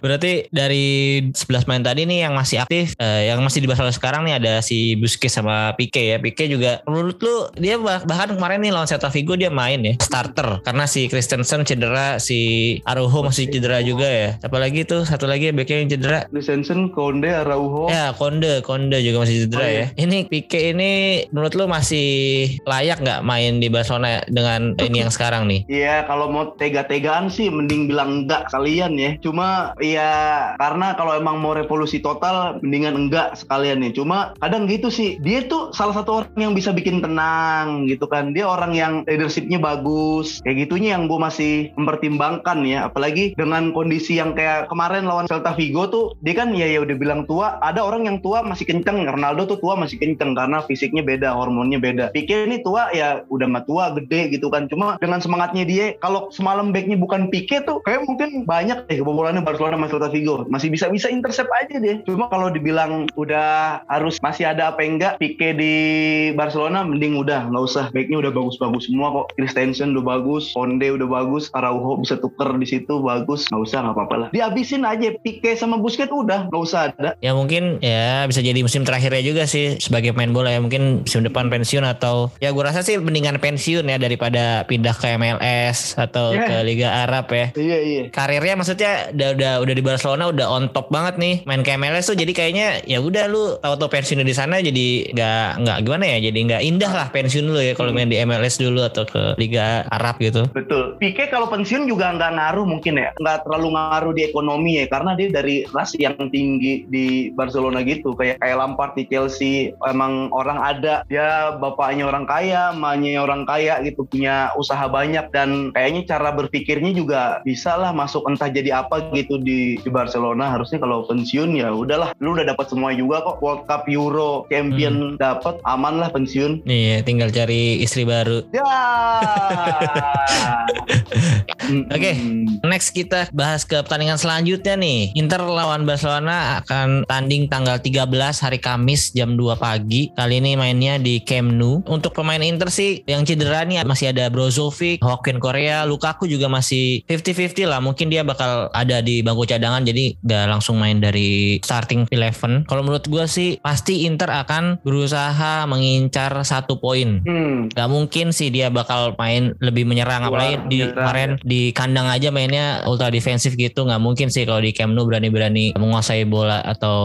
Berarti dari 11 main tadi nih yang masih aktif, eh, yang masih di Barcelona sekarang nih ada si Busquets sama Pique ya. Pique juga menurut lu dia bah- bahkan kemarin nih lawan Celta Vigo dia main ya starter karena si Christensen cedera, si Araujo masih cedera juga ya. Apalagi tuh satu lagi backnya yang cedera. Lisensen, Konde, Araujo. Ya Konde, Konde juga masih cedera Oh, iya. ya. Ini Pique ini menurut lu masih layak nggak main di Barcelona dengan ini yang sekarang nih? Iya kalau mau tega-tegaan sih mending bilang enggak kalian ya. Cuma Cuma ya karena kalau emang mau revolusi total mendingan enggak sekalian nih. Cuma kadang gitu sih. Dia tuh salah satu orang yang bisa bikin tenang gitu kan. Dia orang yang leadershipnya bagus. Kayak gitunya yang gue masih mempertimbangkan ya. Apalagi dengan kondisi yang kayak kemarin lawan Celta Vigo tuh dia kan ya ya udah bilang tua. Ada orang yang tua masih kenceng. Ronaldo tuh tua masih kenceng karena fisiknya beda, hormonnya beda. Pique ini tua ya udah mah tua gede gitu kan. Cuma dengan semangatnya dia kalau semalam backnya bukan Pique tuh kayak mungkin banyak deh kebobolannya Barcelona sama Celta Vigo. Masih bisa bisa intercept aja deh. Cuma kalau dibilang udah harus masih ada apa enggak Pique di Barcelona mending udah nggak usah backnya udah bagus-bagus semua kok. Christensen udah bagus, Konde udah bagus, Araujo bisa tuker di situ bagus. Nggak usah nggak apa-apa lah. Dihabisin aja Pique sama Busquets udah nggak usah ada. Ya mungkin ya bisa jadi musim terakhirnya juga sih sebagai pemain bola ya mungkin musim depan pensiun atau ya gue rasa sih mendingan pensiun ya daripada pindah ke MLS atau Yeah. ke Liga Arab ya. Iya iya. Karirnya maksudnya udah udah udah di Barcelona udah on top banget nih main ke MLS tuh. Jadi kayaknya ya udah lu tahu-tahu pensiun di sana jadi nggak nggak gimana ya? Jadi nggak indah lah pensiun lu ya kalau main di MLS dulu atau ke Liga Arab gitu. Betul. Pique kalau pensiun juga nggak ngaruh mungkin ya, nggak terlalu ngaruh di ekonomi ya, karena dia dari ras yang tinggi di Barcelona gitu, kayak kayak Lampard di Chelsea, emang orang ada, dia bapaknya orang kaya, mamanya orang kaya gitu, punya usaha banyak. Dan kayaknya cara berpikirnya juga bisa lah masuk entah jadi apa gitu di, di Barcelona. Harusnya kalau pensiun ya udahlah, lu udah dapat semua juga kok, World Cup, Euro, Champion dapat, aman lah pensiun. Iya, tinggal cari istri baru. Ya. <laughs> Oke. Next kita bahas ke pertandingan selanjutnya nih. Inter lawan Barcelona akan tanding tanggal 13 hari Kamis jam 2 pagi. Kali ini mainnya di Camp Nou. Untuk pemain Inter sih yang cedera nih masih ada Brozovic, Joaquin Korea, Lukaku juga masih 50-50 lah. Mungkin dia bakal ada di bangku cadangan jadi gak langsung main dari starting 11. Kalau menurut gue sih pasti Inter akan berusaha mengincar satu poin. Hmm. Gak mungkin sih dia bakal main lebih menyerang Wah, apalagi di kemarin di kandang aja mainnya ultra defensif gitu nggak mungkin sih kalau di Camp Nou berani-berani menguasai bola atau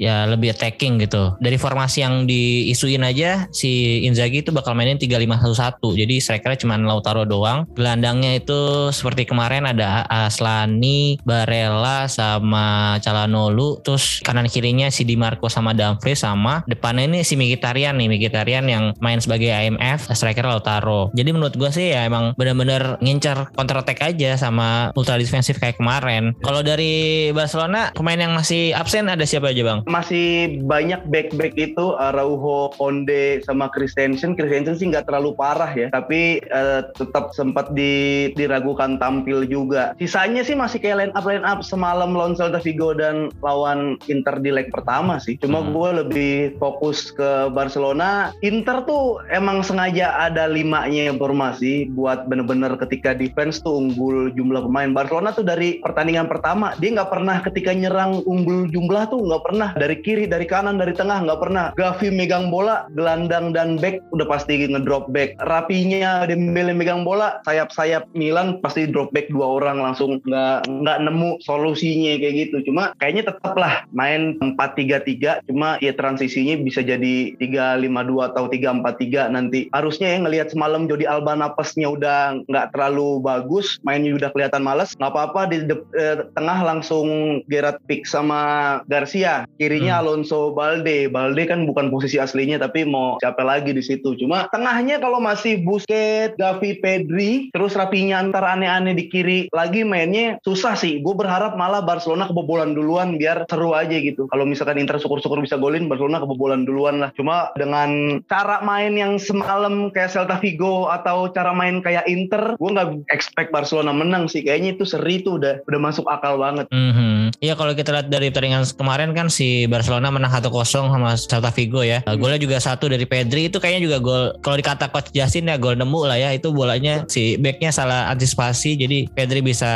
ya lebih attacking gitu dari formasi yang diisuin aja si Inzaghi itu bakal mainin 3-5-1-1 jadi strikernya cuma Lautaro doang gelandangnya itu seperti kemarin ada Aslani Barella sama Calhanoglu terus kanan kirinya si Di Marco sama Dumfries sama depannya ini si Mkhitaryan nih Mkhitaryan yang main sebagai IMF striker Lautaro jadi menurut gue sih ya emang bener-bener ngincar counter attack aja sama ultra defensif kayak kemarin kalau dari Barcelona pemain yang masih absen ada siapa aja bang? masih banyak back-back itu Araujo, Konde sama Christensen. Christensen sih nggak terlalu parah ya, tapi eh, tetap sempat di, diragukan tampil juga. Sisanya sih masih kayak line up line up semalam lawan Celta Vigo dan lawan Inter di leg pertama sih. Cuma Hmm. gue lebih fokus ke Barcelona. Inter tuh emang sengaja ada limanya informasi buat bener-bener ketika defense tuh unggul jumlah pemain. Barcelona tuh dari pertandingan pertama dia nggak pernah ketika nyerang unggul jumlah tuh nggak pernah dari kiri, dari kanan, dari tengah nggak pernah. Gavi megang bola, gelandang dan back udah pasti ngedrop back. Rapinya Dembele megang bola, sayap-sayap Milan pasti drop back dua orang langsung nggak nggak nemu solusinya kayak gitu. Cuma kayaknya tetap lah main 4-3-3 cuma ya transisinya bisa jadi 3-5-2 atau 3-4-3 nanti. Harusnya ya ngelihat semalam Jody Alba napasnya udah nggak terlalu bagus, mainnya udah kelihatan males. Nggak apa-apa di de- eh, tengah langsung Gerard Pick sama Garcia. Kirinya Alonso Balde. Balde kan bukan posisi aslinya tapi mau siapa lagi di situ. Cuma tengahnya kalau masih Busquets, Gavi, Pedri, terus Rapinya antar aneh-aneh di kiri lagi mainnya susah sih. Gue berharap malah Barcelona kebobolan duluan biar seru aja gitu. Kalau misalkan Inter syukur-syukur bisa golin, Barcelona kebobolan duluan lah. Cuma dengan cara main yang semalam kayak Celta Vigo atau cara main kayak Inter, gue nggak expect Barcelona menang sih. Kayaknya itu seri tuh udah udah masuk akal banget. Mhm. Iya kalau kita lihat dari pertandingan kemarin kan si Barcelona menang 1-0 sama Celta Vigo ya. Hmm. Golnya juga satu dari Pedri itu kayaknya juga gol. Kalau dikata coach Jasin ya gol nemu lah ya. Itu bolanya si backnya salah antisipasi jadi Pedri bisa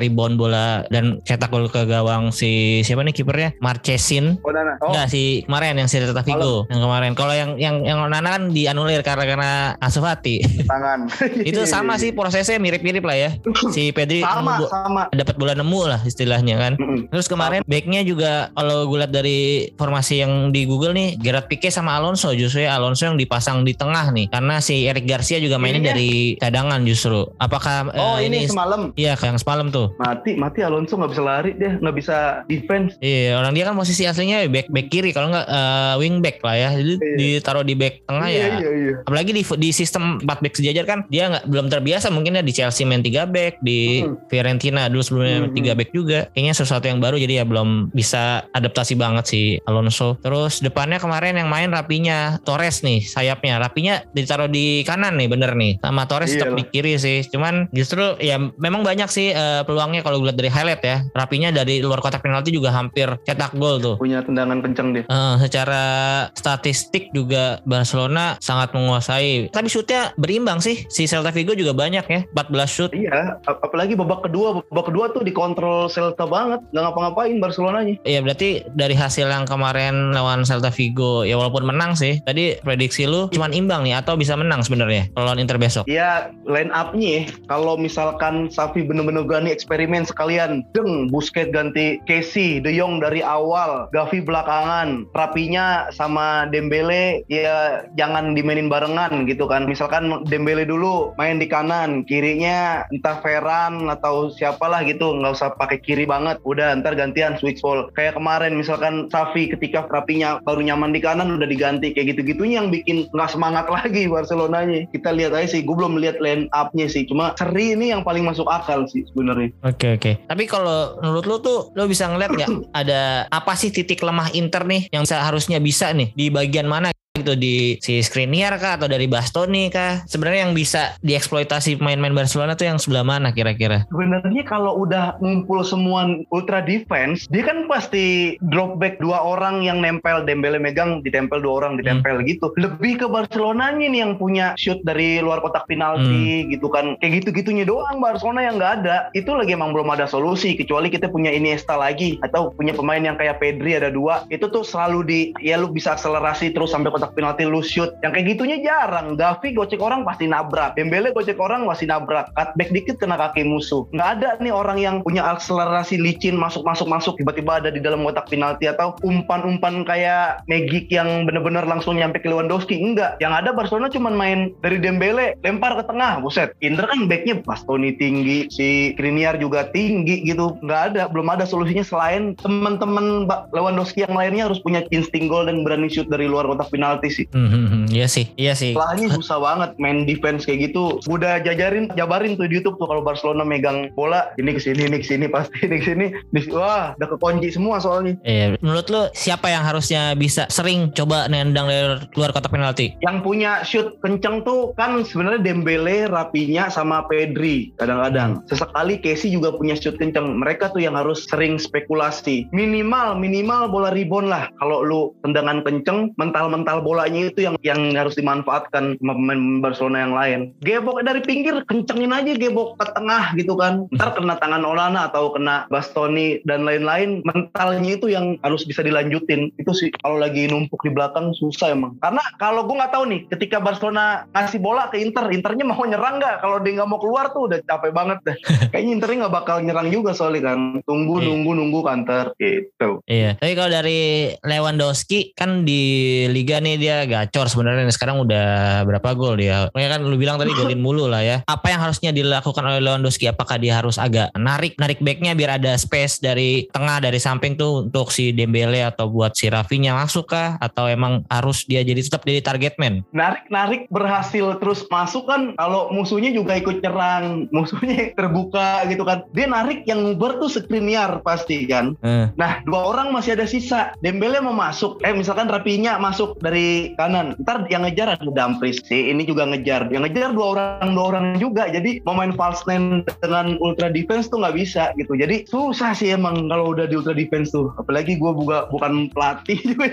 rebound bola dan cetak gol ke gawang si siapa nih kipernya Marchesin. Oh, Nana. Oh, Enggak si kemarin yang si Celta Vigo yang kemarin. Kalau yang yang yang Nana kan dianulir karena karena Ansu Fati. tangan. <laughs> itu sama sih prosesnya mirip-mirip lah ya. Si Pedri sama nemu- sama dapat bola nemu lah istilahnya kan. Terus kemarin backnya juga kalau gue lihat dari formasi yang di Google nih Gerard Pique sama Alonso justru ya Alonso yang dipasang di tengah nih karena si Eric Garcia juga mainnya Iya. dari cadangan justru. Apakah oh eh, ini semalam Iya yang semalam tuh. mati mati Alonso nggak bisa lari dia nggak bisa defense Iya orang dia kan posisi aslinya back back kiri kalau nggak eh, wing back lah ya. Jadi Iya. ditaruh di back tengah iya ya. iya iya Apalagi di di sistem 4 back sejajar kan dia nggak belum terbiasa mungkin ya di Chelsea main 3 back di Hmm. Fiorentina dulu sebelumnya Hmm. 3 back juga. Kayaknya sesuatu yang baru jadi ya belum bisa adaptasi banget si Alonso. Terus depannya kemarin yang main Rapinya Torres nih sayapnya. Rapinya ditaruh di kanan nih bener nih. Sama Torres tetap di kiri sih. Cuman justru ya memang banyak sih eh, peluangnya kalau gue lihat dari highlight ya. Rapinya dari luar kotak penalti juga hampir cetak gol tuh. punya tendangan kenceng dia Eh, secara statistik juga Barcelona sangat menguasai. Tapi shootnya berimbang sih. Si Celta Vigo juga banyak ya, 14 shoot. Iya, ap- apalagi babak kedua, babak kedua tuh dikontrol Celta banget, nggak ngapa-ngapain Barcelonanya. Iya berarti dari hasil yang kemarin lawan Celta Vigo ya walaupun menang sih. Tadi prediksi lu cuman imbang nih atau bisa menang sebenarnya lawan Inter besok. Ya line up-nya ya, kalau misalkan Safi bener-bener berani eksperimen sekalian, deng Busquets ganti Casey, De Jong dari awal, Gavi belakangan, Rapinya sama Dembele ya jangan dimainin barengan gitu kan. Misalkan Dembele dulu main di kanan, kirinya entah Ferran atau siapalah gitu, nggak usah pakai kiri banget. Udah ntar gantian switch ball. Kayak kemarin misalkan Safi ketika Rapinya baru nyaman di kanan udah diganti kayak gitu-gitunya yang bikin nggak semangat <laughs> lagi Barcelonanya. Kita lihat aja sih, gue belum lihat line up-nya sih. Cuma seri ini yang paling masuk akal sih sebenarnya. Oke oke. Tapi kalau menurut lu tuh lu bisa ngeliat nggak <clears throat> ada apa sih titik lemah Inter nih yang seharusnya bisa nih di bagian mana gitu di si Skriniar kah atau dari Bastoni kah? Sebenarnya yang bisa dieksploitasi pemain-pemain Barcelona tuh yang sebelah mana kira-kira? Sebenarnya kalau udah ngumpul semua ultra defense, dia kan pasti drop back dua orang yang nempel Dembele megang, ditempel dua orang ditempel gitu. Lebih ke Barcelonanya nih yang punya shoot dari luar kotak penalti gitu kan. Kayak gitu-gitunya doang Barcelona yang nggak ada. Itu lagi emang belum ada solusi kecuali kita punya Iniesta lagi atau punya pemain yang kayak Pedri ada dua. Itu tuh selalu di ya lu bisa akselerasi terus sampai kotak penalti lu shoot. Yang kayak gitunya jarang. Gavi gocek orang pasti nabrak. Dembele gocek orang pasti nabrak. Cutback dikit kena kaki musuh. Nggak ada nih orang yang punya akselerasi licin masuk-masuk-masuk tiba-tiba ada di dalam kotak penalti atau umpan-umpan kayak Magic yang bener-bener langsung nyampe ke Lewandowski. Enggak. Yang ada Barcelona cuma main dari Dembele lempar ke tengah. Buset. Inter kan backnya Bastoni tinggi, si Kriniar juga tinggi gitu. Nggak ada. Belum ada solusinya selain teman-teman Lewandowski yang lainnya harus punya insting gol dan berani shoot dari luar kotak penalti sih. Hmm, hmm, hmm. iya sih, iya sih. Salahnya susah banget main defense kayak gitu. Udah jajarin, jabarin tuh di YouTube tuh kalau Barcelona megang bola, ini ke sini, ini ke sini, pasti ini ke sini. Di- Wah, udah kekunci semua soalnya. Iya, menurut lu siapa yang harusnya bisa sering coba nendang dari luar kotak penalti? Yang punya shoot kenceng tuh kan sebenarnya Dembele, Rapinya, sama Pedri kadang-kadang. Sesekali Casey juga punya shoot kenceng. Mereka tuh yang harus sering spekulasi. Minimal, minimal bola rebound lah. Kalau lu tendangan kenceng, mental-mental bolanya itu yang yang harus dimanfaatkan pemain Barcelona yang lain. Gebok dari pinggir, kencengin aja gebok ke tengah gitu kan. Ntar kena tangan Olana atau kena Bastoni dan lain-lain. Mentalnya itu yang harus bisa dilanjutin. Itu sih kalau lagi numpuk di belakang susah emang. Karena kalau gue nggak tahu nih, ketika Barcelona ngasih bola ke Inter, Internya mau nyerang nggak? Kalau dia nggak mau keluar tuh udah capek banget dah. <laughs> Kayaknya Internya nggak bakal nyerang juga soalnya kan. Tunggu, Iya. nunggu, nunggu kantor gitu. Iya. Tapi kalau dari Lewandowski kan di liga nih dia gacor sebenarnya sekarang udah berapa gol dia. Makanya kan lu bilang tadi golin mulu lah ya. Apa yang harusnya dilakukan oleh Lewandowski? Apakah dia harus agak narik narik backnya biar ada space dari tengah dari samping tuh untuk si Dembele atau buat si Rafinha masuk kah? Atau emang harus dia jadi tetap jadi target man? narik-narik berhasil terus masuk kan kalau musuhnya juga ikut nyerang musuhnya terbuka gitu kan dia narik yang nguber tuh Skriniar pasti kan Eh, nah dua orang masih ada sisa Dembele mau masuk eh misalkan Rapinya masuk dari kanan. Ntar yang ngejar ada Dumfries sih ini juga ngejar. Yang ngejar dua orang dua orang juga. Jadi mau main false nine dengan ultra defense tuh nggak bisa gitu. Jadi susah sih emang kalau udah di ultra defense tuh. Apalagi gue buka bukan pelatih <laughs> juga.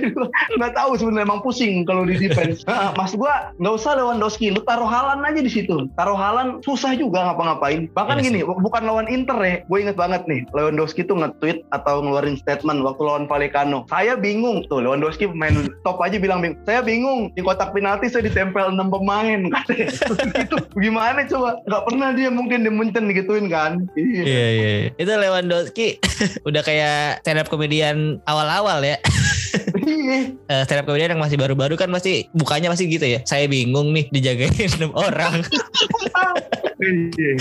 Nggak tahu sebenarnya emang pusing kalau di defense. <laughs> Nah, mas gua nggak usah Lewandowski. Lu taruh Halan aja di situ. Taruh Halan susah juga ngapa-ngapain. Bahkan Iya gini bu- bukan lawan Inter ya. Gue inget banget nih Lewandowski tuh nge-tweet atau ngeluarin statement waktu lawan Vallecano. Saya bingung tuh Lewandowski main top aja bilang bingung saya bingung di kotak penalti saya ditempel enam pemain <laughs> itu gimana coba nggak pernah dia mungkin dimuncen digituin kan iya iya, iya. itu Lewandowski <laughs> udah kayak stand up komedian awal-awal ya <laughs> uh, stand up comedian yang masih baru-baru kan pasti bukanya pasti gitu ya. Saya bingung nih dijagain enam orang. Iya,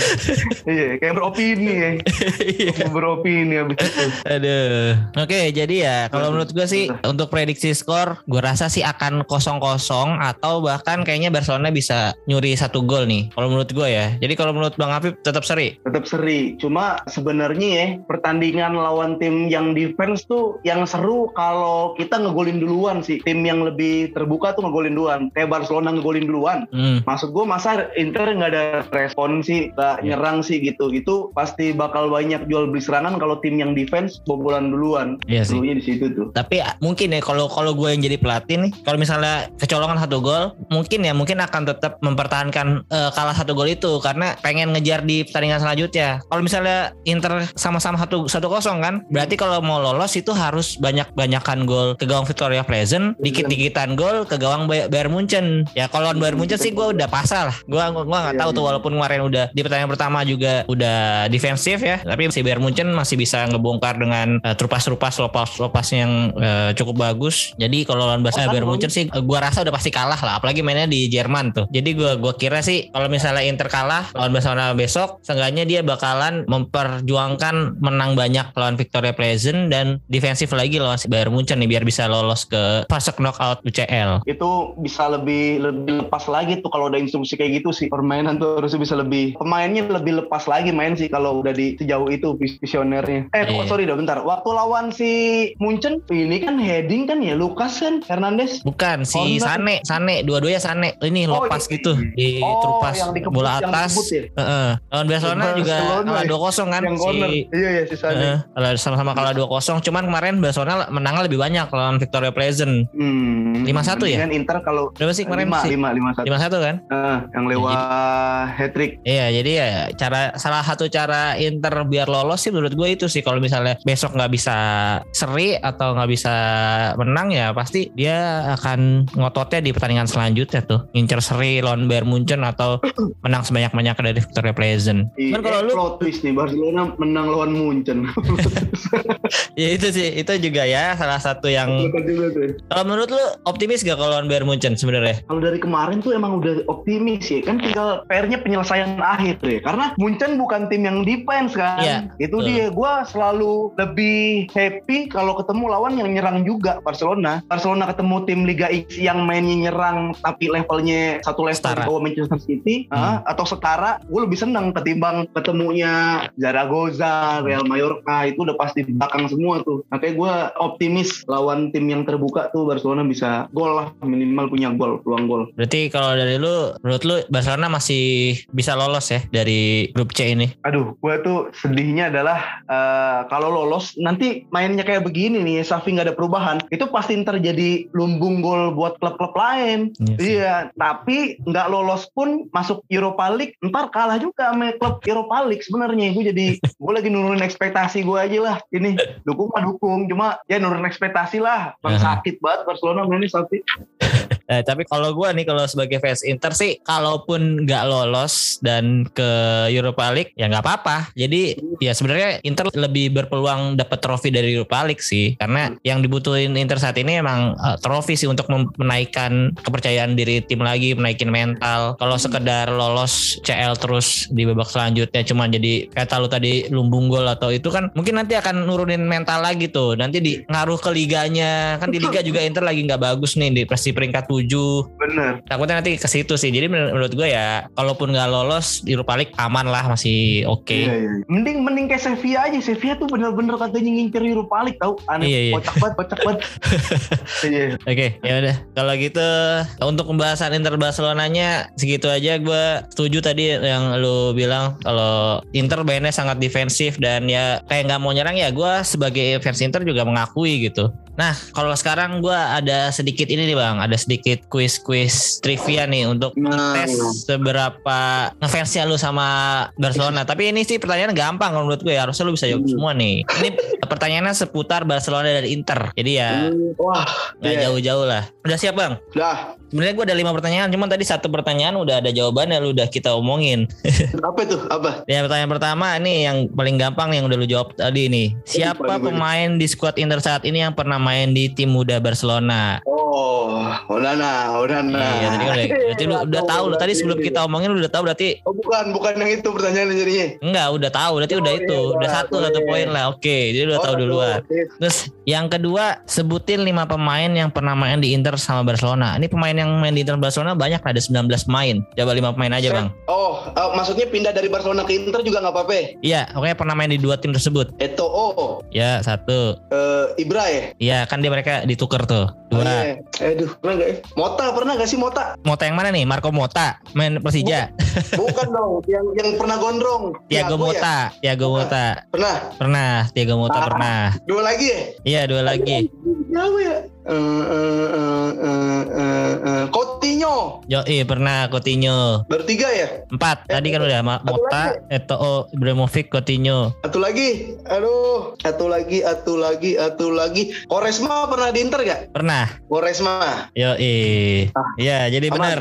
iya, kayak beropini ya. Iya. beropini habis itu. Aduh. Oke, jadi ya kalau menurut gue sih untuk prediksi skor, gue rasa sih akan kosong-kosong atau bahkan kayaknya Barcelona bisa nyuri satu gol nih. Kalau menurut gue ya. Jadi kalau menurut Bang Afif tetap seri. Tetap seri. Cuma sebenarnya ya pertandingan lawan tim yang defense tuh yang seru kalau kita ngegolin duluan sih. Tim yang lebih terbuka tuh ngegolin duluan. Kayak Barcelona ngegolin duluan. Hmm. Maksud gue masa Inter nggak ada respon sih gak yeah. nyerang sih gitu. Itu pasti bakal banyak jual beli serangan kalau tim yang defense bobolan duluan. Iya sih. di situ tuh. Tapi ah, mungkin ya kalau kalau gue yang jadi pelatih nih kalau misalnya kecolongan satu gol mungkin ya mungkin akan tetap mempertahankan uh, kalah satu gol itu. Karena pengen ngejar di pertandingan selanjutnya. Kalau misalnya Inter sama-sama satu satu kosong kan berarti kalau mau lolos itu harus banyak banyakan gol ke gawang Victoria Pleasant dikit-dikitan gol ke gawang Bayern Munchen. Ya kalau Bayern Munchen sih gue udah pasal lah. Gue gue nggak iya, tahu tuh iya. walaupun kemarin kemarin udah di pertandingan pertama juga udah defensif ya. Tapi si Bayern Munchen masih bisa ngebongkar dengan uh, trupas-trupas lopas-lopas yang uh, cukup bagus. Jadi kalau lawan oh, Bayern Munchen sih uh, gua rasa udah pasti kalah lah. Apalagi mainnya di Jerman tuh. Jadi gua gua kira sih kalau misalnya Inter kalah lawan Barcelona besok seenggaknya dia bakalan memperjuangkan menang banyak lawan Victoria Pleasant dan defensif lagi lawan si Bayern Munchen nih biar bisa lolos ke fase knockout UCL itu bisa lebih lebih lepas lagi tuh kalau ada instruksi kayak gitu sih. Permainan tuh harusnya bisa lebih pemainnya lebih lepas lagi main sih kalau udah di sejauh itu visionernya. Eh yeah. sorry dah bentar. Waktu lawan si Munchen ini kan heading kan ya Lukas kan Hernandez. Bukan si Corner. Sane, Sane dua-duanya Sane. Ini oh, lepas iya. gitu di oh, trupas yang dikebut, bola atas. Yang ya? Lawan Barcelona juga kalah dua kosong kan si Iya iya si Sane. Uh, sama-sama kalah dua kosong. Cuman kemarin Barcelona menang lebih banyak lawan Victoria Pleasant. Hmm. Lima satu ya? Kan Inter kalau berapa sih kemarin? Lima lima satu. Lima satu kan? Uh, yang lewat hat trick. Iya, jadi ya cara salah satu cara Inter biar lolos sih menurut gue itu sih kalau misalnya besok nggak bisa seri atau nggak bisa menang ya pasti dia akan ngototnya di pertandingan selanjutnya tuh ngincer seri lawan Bayern Munchen atau menang sebanyak-banyak dari Victoria Pleasant. Iya, kan kalau lu twist nih Barcelona menang lawan Munchen. <laughs> ya itu sih itu juga ya salah satu yang kalau menurut lu optimis gak kalau lawan Bayern Munchen sebenarnya? Kalau dari kemarin tuh emang udah optimis ya kan tinggal PR-nya penyelesaian akhir gitu ya karena Munchen bukan tim yang defense kan? Yeah, itu dia. Gue selalu lebih happy kalau ketemu lawan yang nyerang juga Barcelona. Barcelona ketemu tim Liga X yang mainnya nyerang tapi levelnya satu level setara. bawah Manchester City. Hmm. uh, atau setara gue lebih senang ketimbang ketemunya Zaragoza Real Mallorca. Itu udah pasti di belakang semua tuh. Makanya gue optimis lawan tim yang terbuka tuh Barcelona bisa gol lah. Minimal punya gol peluang gol. Berarti kalau dari lu menurut lu Barcelona masih bisa lolos ya dari grup C ini? Aduh, gue tuh sedihnya adalah uh, kalau lolos nanti mainnya kayak begini nih, Safi nggak ada perubahan, itu pasti terjadi lumbung gol buat klub-klub lain. Iya, iya tapi nggak lolos pun masuk Europa League, ntar kalah juga sama klub Europa League sebenarnya. Gue jadi <laughs> gue lagi nurunin ekspektasi gue aja lah. Ini dukung mah dukung, cuma ya nurunin ekspektasi lah. Bang sakit banget Barcelona ini Safi. <laughs> Eh, tapi kalau gue nih kalau sebagai fans Inter sih, kalaupun nggak lolos dan ke Europa League ya nggak apa-apa. Jadi ya sebenarnya Inter lebih berpeluang dapat trofi dari Europa League sih, karena yang dibutuhin Inter saat ini emang uh, trofi sih untuk menaikkan kepercayaan diri tim lagi, menaikin mental. Kalau sekedar lolos CL terus di babak selanjutnya cuma jadi kata lu tadi lumbung gol atau itu kan mungkin nanti akan nurunin mental lagi tuh. Nanti di ngaruh ke liganya kan di liga juga Inter lagi nggak bagus nih di pasti peringkat 7. Bener. Takutnya nanti ke situ sih. Jadi menurut gue ya kalaupun nggak lolos di Europa League aman lah masih oke. Okay. Iya, iya, iya. Mending mending kayak Sevilla aja. Sevilla tuh bener-bener katanya ngincer Europa League tau. Aneh, iya, iya. kocak banget, kocak banget. <laughs> iya. Oke, okay, ya udah. Kalau gitu untuk pembahasan Inter Barcelonanya segitu aja. Gue setuju tadi yang lu bilang kalau Inter mainnya sangat defensif dan ya kayak nggak mau nyerang ya. Gue sebagai fans Inter juga mengakui gitu. Nah, kalau sekarang gue ada sedikit ini nih bang, ada sedikit quiz-quiz trivia nih untuk Nah, tes seberapa ngefansnya lu sama Barcelona. Tapi ini sih pertanyaan gampang kalau menurut gue ya. Harusnya lu bisa jawab Hmm. semua nih. Ini <laughs> pertanyaannya seputar Barcelona dan Inter. Jadi ya hmm, wah, nggak iya. jauh-jauh lah. Udah siap bang? Dah, Sebenarnya gue ada lima pertanyaan, cuman tadi satu pertanyaan udah ada jawabannya, lu udah kita omongin. <laughs> apa itu? Apa? Ya pertanyaan pertama nih yang paling gampang yang udah lu jawab tadi nih. Siapa pemain di skuad Inter saat ini yang pernah main di tim muda Barcelona? Onana, Onana. Iya, tadi kan udah, berarti lu udah tahu lu tadi sebelum kita omongin lu udah tahu berarti Oh, bukan, bukan yang itu pertanyaannya jadinya. enggak udah tahu berarti Oh, udah iya, itu udah iya, satu iya. satu poin lah oke jadi udah Oh, tahu duluan Oke. terus yang kedua sebutin lima pemain yang pernah main di Inter sama Barcelona ini pemain yang main di Inter Barcelona banyak lah, ada 19 pemain coba lima pemain aja bang Oh, eh, maksudnya pindah dari Barcelona ke Inter juga nggak apa-apa? iya pokoknya pernah main di dua tim tersebut Eto'o, ya satu eh, Ibra ya? Iya kan dia mereka ditukar tuh Oh, dua iya. Aduh, pernah nggak ya? Mota, pernah nggak sih Mota? Mota yang mana nih Marco Mota main Persija Bukan dong, yang yang pernah gondrong. Tiago ya? Mota Tiago Mota Pernah. pernah Tiago Mota Ah. pernah Dua lagi ya? iya dua lagi Siapa ya? Eh, eh, eh, eh, eh, eh, Coutinho. Yo, iya pernah Coutinho Bertiga ya? empat tadi kan udah Mota Eto'o Ibrahimovic Coutinho Satu lagi. Aduh, satu lagi, satu lagi, satu lagi. Koresma pernah di Inter gak? pernah Koresma. Yo iya Iya jadi Aman. benar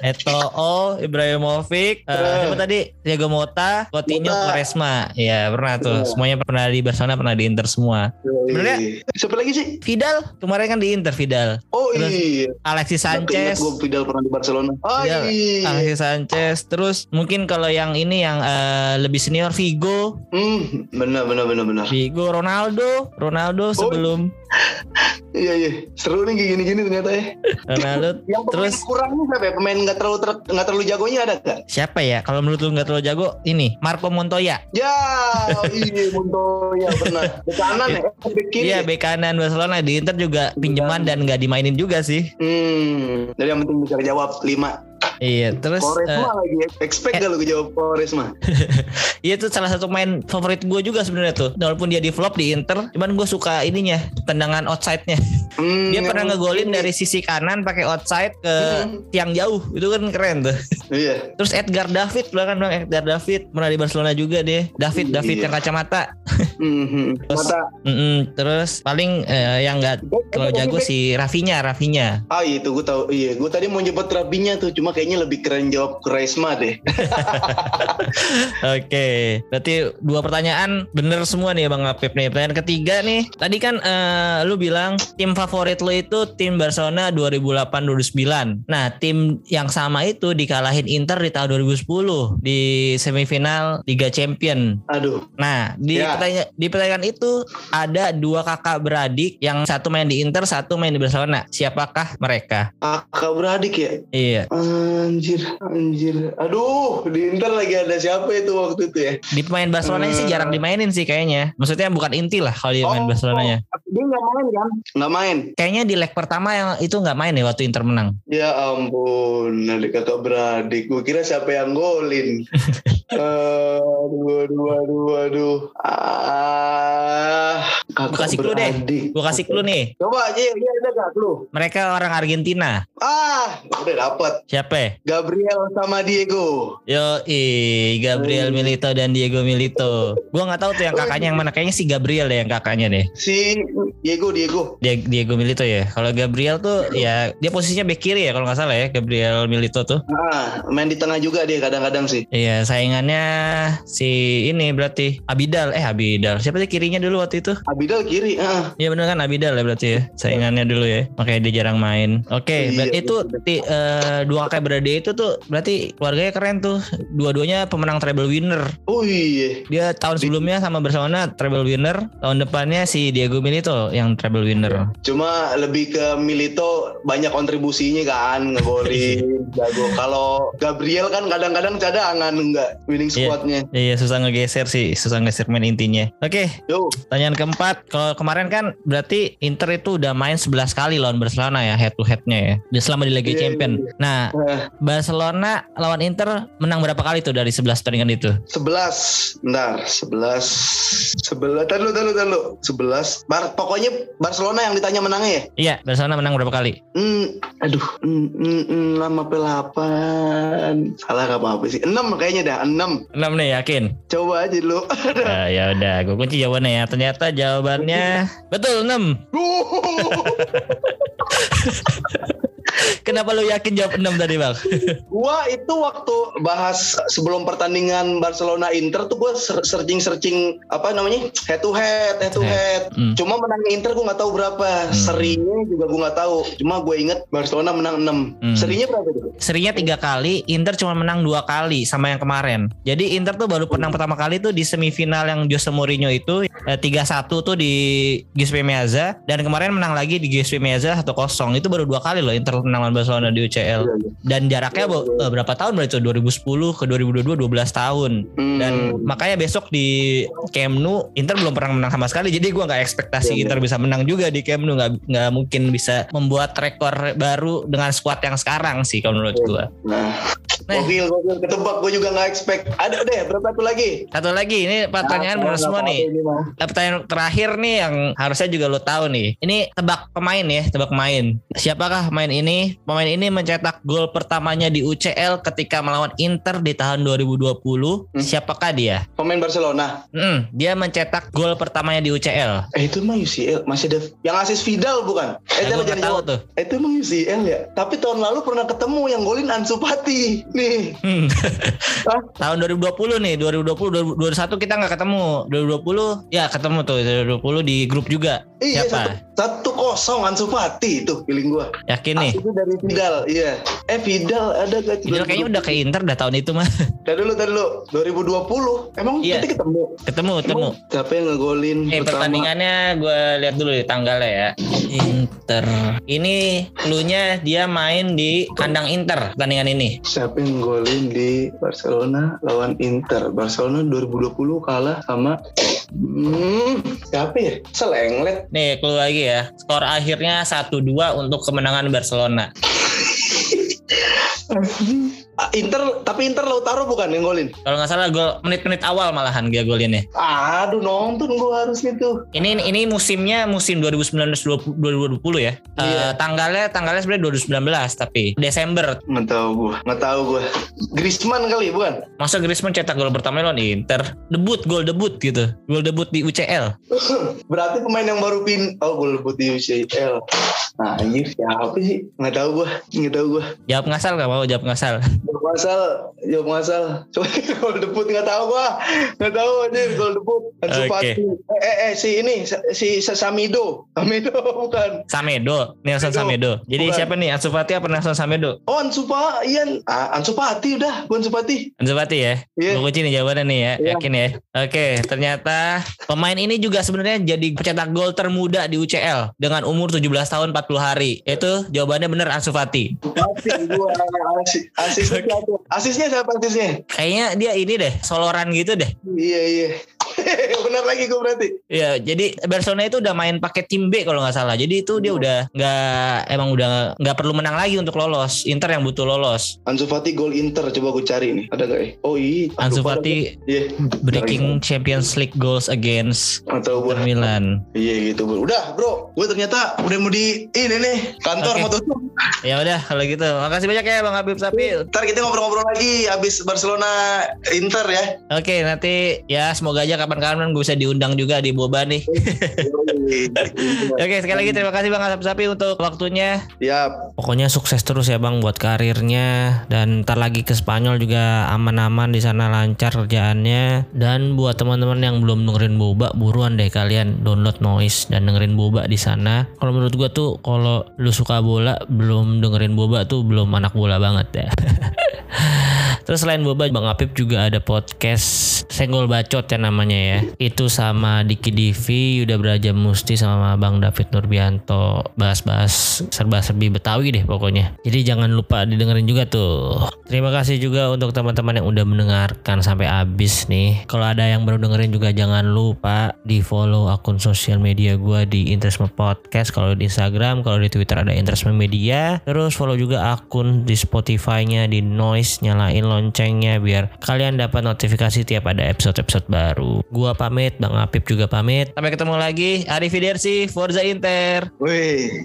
Eto'o Ibrahimovic Eh. siapa tadi Tiago Mota Coutinho. Quaresma Iya pernah tuh Iya. semuanya pernah di Barcelona pernah di Inter semua Sebenarnya- Siapa lagi sih? Vidal kemarin kan di Inter Vidal Oh Terus iya. Alexis Sanchez. Gue Vidal pernah di Barcelona. Oh Vidal. iya. Alexis Sanchez terus mungkin kalau yang ini yang eh, lebih senior Vigo Hmm, benar benar benar benar. Vigo Ronaldo Ronaldo sebelum Iya iya. Seru nih kayak gini-gini ternyata ya. Ronaldo <laughs> Yang pemain terus kurangnya siapa ya? Pemain nggak terlalu ter- nggak terlalu jagonya ada gak? siapa ya kalau menurut lu nggak terlalu jago ini Marco Montoya Ya, iya <laughs> Montoya benar. Di kanan ya. Iya ya? bek kanan Barcelona di Inter juga pinjaman dan nggak dimainin juga sih. Hmm, jadi yang penting bisa jawab 5 Iya terus Koresma eh, lagi ya. Expect eh. gak lu jawab Koresma? <laughs> iya itu salah satu main favorit gue juga sebenarnya tuh. Walaupun dia di flop di Inter, cuman gue suka ininya tendangan outside-nya. Hmm, Dia pernah ngegolin dari sisi kanan pakai outside ke Hmm. tiang jauh. Itu kan keren tuh. Iya. <laughs> Terus Edgar David belakang dong Edgar David pernah di Barcelona juga dia. David David Iya. yang kacamata. <laughs> Hmm, hmm. Terus- Mata. Mm-mm. Terus paling eh, yang nggak kalau jago si Rafinya Rafinya. Ah itu gue tahu. Iya, gue tadi mau nyebut Rabinya tuh, cuma kayaknya lebih keren jawab Koresma deh. <laughs> Oke, berarti dua pertanyaan bener semua nih Bang Apip nih. Pertanyaan ketiga nih, tadi kan eh, lu bilang tim favorit lu itu tim Barcelona 2008-2009. Nah, tim yang sama itu dikalahin Inter di tahun 2010 di semifinal Liga Champion. Aduh. Nah, di Ya. pertanyaan di pertanyaan itu ada dua kakak beradik yang satu main di Inter, satu main di Barcelona. Siapakah mereka? Kakak beradik ya? Iya, Anjir, anjir. Aduh, di Inter lagi ada siapa itu waktu itu ya? di pemain Barcelona sih Eh. jarang dimainin sih kayaknya. Maksudnya bukan inti lah kalau dia main Oh, Barcelonanya. Dia nggak main kan? Nggak main. Kayaknya di leg pertama yang itu nggak main ya waktu Inter menang. Ya ampun, ada kakak beradik. Gue kira siapa yang golin. <laughs> aduh, aduh, aduh, aduh. Ah, kakak Gua kasih clue deh. Gue kasih clue nih. Coba aja, iya ada gak clue? Mereka orang Argentina. Ah, udah dapet. Siapa? Ya? Gabriel sama Diego. Yo, Gabriel Milito dan Diego Milito. Gua nggak tahu tuh yang kakaknya yang mana. Kayaknya si Gabriel deh yang kakaknya deh. Si Diego, Diego. Dia Diego Milito ya. Kalau Gabriel tuh ya dia posisinya back kiri ya kalau nggak salah ya Gabriel Milito tuh. Ah, main di tengah juga dia kadang-kadang sih. Iya saingannya si ini berarti Abidal eh Abidal siapa sih kirinya dulu waktu itu? Abidal kiri. Ah. Iya bener kan Abidal ya berarti ya saingannya dulu ya makanya dia jarang main. Oke Iya, berarti itu betul. ti- eh, dua kakak beradik itu tuh berarti keluarganya keren tuh dua-duanya pemenang treble winner. Oh iya. Dia tahun sebelumnya sama Barcelona treble winner, tahun depannya si Diego Milito yang treble winner. Cuma lebih ke Milito banyak kontribusinya kan ngegolin <laughs> jago. Kalau Gabriel kan kadang-kadang cadangan enggak winning Iya. squadnya. Iya susah ngegeser sih, susah ngegeser main intinya. Oke, Yo, pertanyaan keempat. Kalau kemarin kan berarti Inter itu udah main 11 kali lawan Barcelona ya head to headnya ya. Dia selama di Liga Iya, Champion. Nah, eh, Barcelona lawan Inter menang berapa kali tuh dari 11 pertandingan itu? 11 bentar 11 11 tadi lu tadi lu 11 Bar, pokoknya Barcelona yang ditanya menangnya ya Iya, Barcelona menang berapa kali? Hmm, aduh, hmm, hmm, hmm, 6 apa 8 Salah gak apa-apa sih 6 kayaknya dah, 6 6 nih yakin. Coba aja dulu Ya, <laughs> ya udah, gue kunci jawabannya ya. Ternyata jawabannya betul 6. <laughs> Kenapa lu yakin jawab 6 tadi, Bang? <laughs> Gua itu waktu bahas sebelum pertandingan Barcelona Inter tuh gua ser- searching-searching apa namanya head to head, head to head. Hmm. Cuma menangnya Inter gua nggak tahu berapa. Serinya juga gua nggak tahu. Cuma gue inget Barcelona menang 6. Hmm. Serinya berapa tuh? Serinya tiga kali, Inter cuma menang dua kali sama yang kemarin. Jadi Inter tuh baru menang pertama kali tuh di semifinal yang Jose Mourinho itu eh, 3-1 tuh di Giuseppe Meazza dan kemarin menang lagi di Giuseppe Meazza 1-0. Itu baru dua kali loh Inter menang lawan Barcelona di UCL. Dan jaraknya bo- eh, berapa tahun berarti tuh 2010 ke 2022 12 tahun. Hmm. Dan makanya besok di Camp Nou Inter belum pernah menang sama sekali. Jadi gua nggak ekspektasi Iya, Inter bisa menang juga di Camp Nou. Nggak nggak mungkin bisa membuat rekor baru dengan skuad yang sekarang sih kalau menurut gua. Nah, Nih. gokil, gokil. Ketebak gue juga nggak expect. Ada deh, berapa tuh lagi? Satu lagi ini pertanyaan Ah, benar nggak semua nih. ini. Pertanyaan terakhir nih yang harusnya juga lo tahu nih. Ini tebak pemain ya, tebak pemain. Siapakah pemain ini? Pemain ini mencetak gol pertamanya di UCL ketika melawan Inter di tahun 2020. Hmm. Siapakah dia? Pemain Barcelona. Hmm, dia mencetak gol pertamanya di UCL. Eh itu mah UCL masih ada yang asis Vidal bukan? Eh Nah, jangan tahu tuh. Eh, itu emang UCL ya. Tapi tahun lalu pernah ketemu yang golin Ansu Fati. Nih. Hmm. <laughs> Hah? tahun 2020 nih, 2020 2021 kita nggak ketemu. 2020 ya ketemu tuh 2020 di grup juga. Iya Siapa? satu, satu kosong Ansu Fati itu feeling gua. Yakin nih? Itu dari Vidal, iya. Eh Vidal ada gak? Vidal kayaknya udah ke Inter dah tahun itu mah. <laughs> Tadi dulu, tadi dulu. 2020. Emang Iya. kita ketemu. Ketemu, ketemu. Siapa yang ngegolin Eh pertama? pertandingannya gue lihat dulu di tanggalnya ya. Inter. Ini cluenya dia main di kandang Inter pertandingan ini. Siapa yang golin di Barcelona lawan Inter? Barcelona 2020 kalah sama hmm, siapa ya? Selenglet. Nih clue lagi ya. Skor akhirnya 1-2 untuk kemenangan Barcelona. Ah, Inter, tapi Inter Lautaro bukan yang golin. Kalau nggak salah gol menit-menit awal malahan dia golinnya. Aduh nonton gua harusnya tuh. Ini ini musimnya musim 2019 2020 ya. Iya. tanggalnya tanggalnya sebenarnya 2019 tapi Desember. Nggak tahu gua, nggak tahu gua. Griezmann kali bukan? Masa Griezmann cetak gol pertama lawan Inter. Debut gol debut gitu. Gol debut di UCL. <laughs> Berarti pemain yang baru pin, oh gol debut di UCL. Nah anjir siapa sih? Nggak tahu gua, nggak tahu gua. Jawab ngasal gak mau jawab ngasal. <laughs> Jawab ngasal, jawab ngasal. Coba gol debut nggak tahu gua, nggak tahu aja gol debut. Ansu. Fati. Eh, eh, eh, si ini si <laughs> Samido, Samido bukan. Samedo, Nelson Samedo. Jadi Bukan. siapa nih? Ansu Fati apa Nelson Samedo? Oh Ansu Fati, iya. Ah, Ansu Fati udah, bukan Ansu Fati. Ansu Fati ya. Iya. Gue kunci nih jawabannya nih ya. Iya. Yakin ya. Oke, ternyata pemain ini juga sebenarnya jadi pencetak gol termuda di UCL dengan umur 17 tahun 40 hari. Itu jawabannya bener Ansu Fati. Fati gua asis, siapa? <laughs> Asisnya siapa asisnya? Kayaknya dia ini deh, soloran gitu deh. Iya iya. <laughs> Benar lagi gue berarti. Iya, jadi Barcelona itu udah main pakai tim B kalau nggak salah. Jadi itu dia udah nggak emang udah nggak perlu menang lagi untuk lolos. Inter yang butuh lolos. Ansu Fati gol Inter coba gue cari nih. Ada gak ya? Oh iya. Ansu Fati. Iya. breaking Champions League goals against Atau. Inter Milan. Iya gitu bro. Udah bro. Gue ternyata udah mau di ini nih kantor Oke. mau tutup. Ya udah kalau gitu. Makasih banyak ya Bang Habib Sapil. Ntar kita ngobrol-ngobrol lagi abis Barcelona Inter ya. Oke, nanti ya semoga aja kapan-kapan gue bisa diundang juga di Boba nih. <laughs> Oke, sekali lagi terima kasih Bang Habib Sapil untuk waktunya. Siap. Pokoknya sukses terus ya Bang buat karirnya dan ntar lagi ke Spanyol juga aman-aman di sana lancar kerjaannya dan buat teman-teman yang belum dengerin Boba buruan deh kalian download Noise dan dengerin Boba di sana. Kalau menurut gua tuh kalau lu suka bola belum dengerin Boba tuh belum anak bola banget ya. <laughs> Terus selain Boba, Bang Apip juga ada podcast Senggol Bacot ya namanya ya. Itu sama Diki Divi, udah Beraja Musti sama Bang David Nurbianto. Bahas-bahas serba-serbi Betawi deh pokoknya. Jadi jangan lupa didengerin juga tuh. Terima kasih juga untuk teman-teman yang udah mendengarkan sampai habis nih. Kalau ada yang baru dengerin juga jangan lupa di follow akun sosial media gue di Interisme Podcast. Kalau di Instagram, kalau di Twitter ada Interisme Media. Terus follow juga akun di Spotify-nya, di Noise, nyalain loncengnya biar kalian dapat notifikasi tiap ada episode-episode baru. Gua pamit, Bang Apip juga pamit. Sampai ketemu lagi. Arrivederci, Forza Inter. Wih.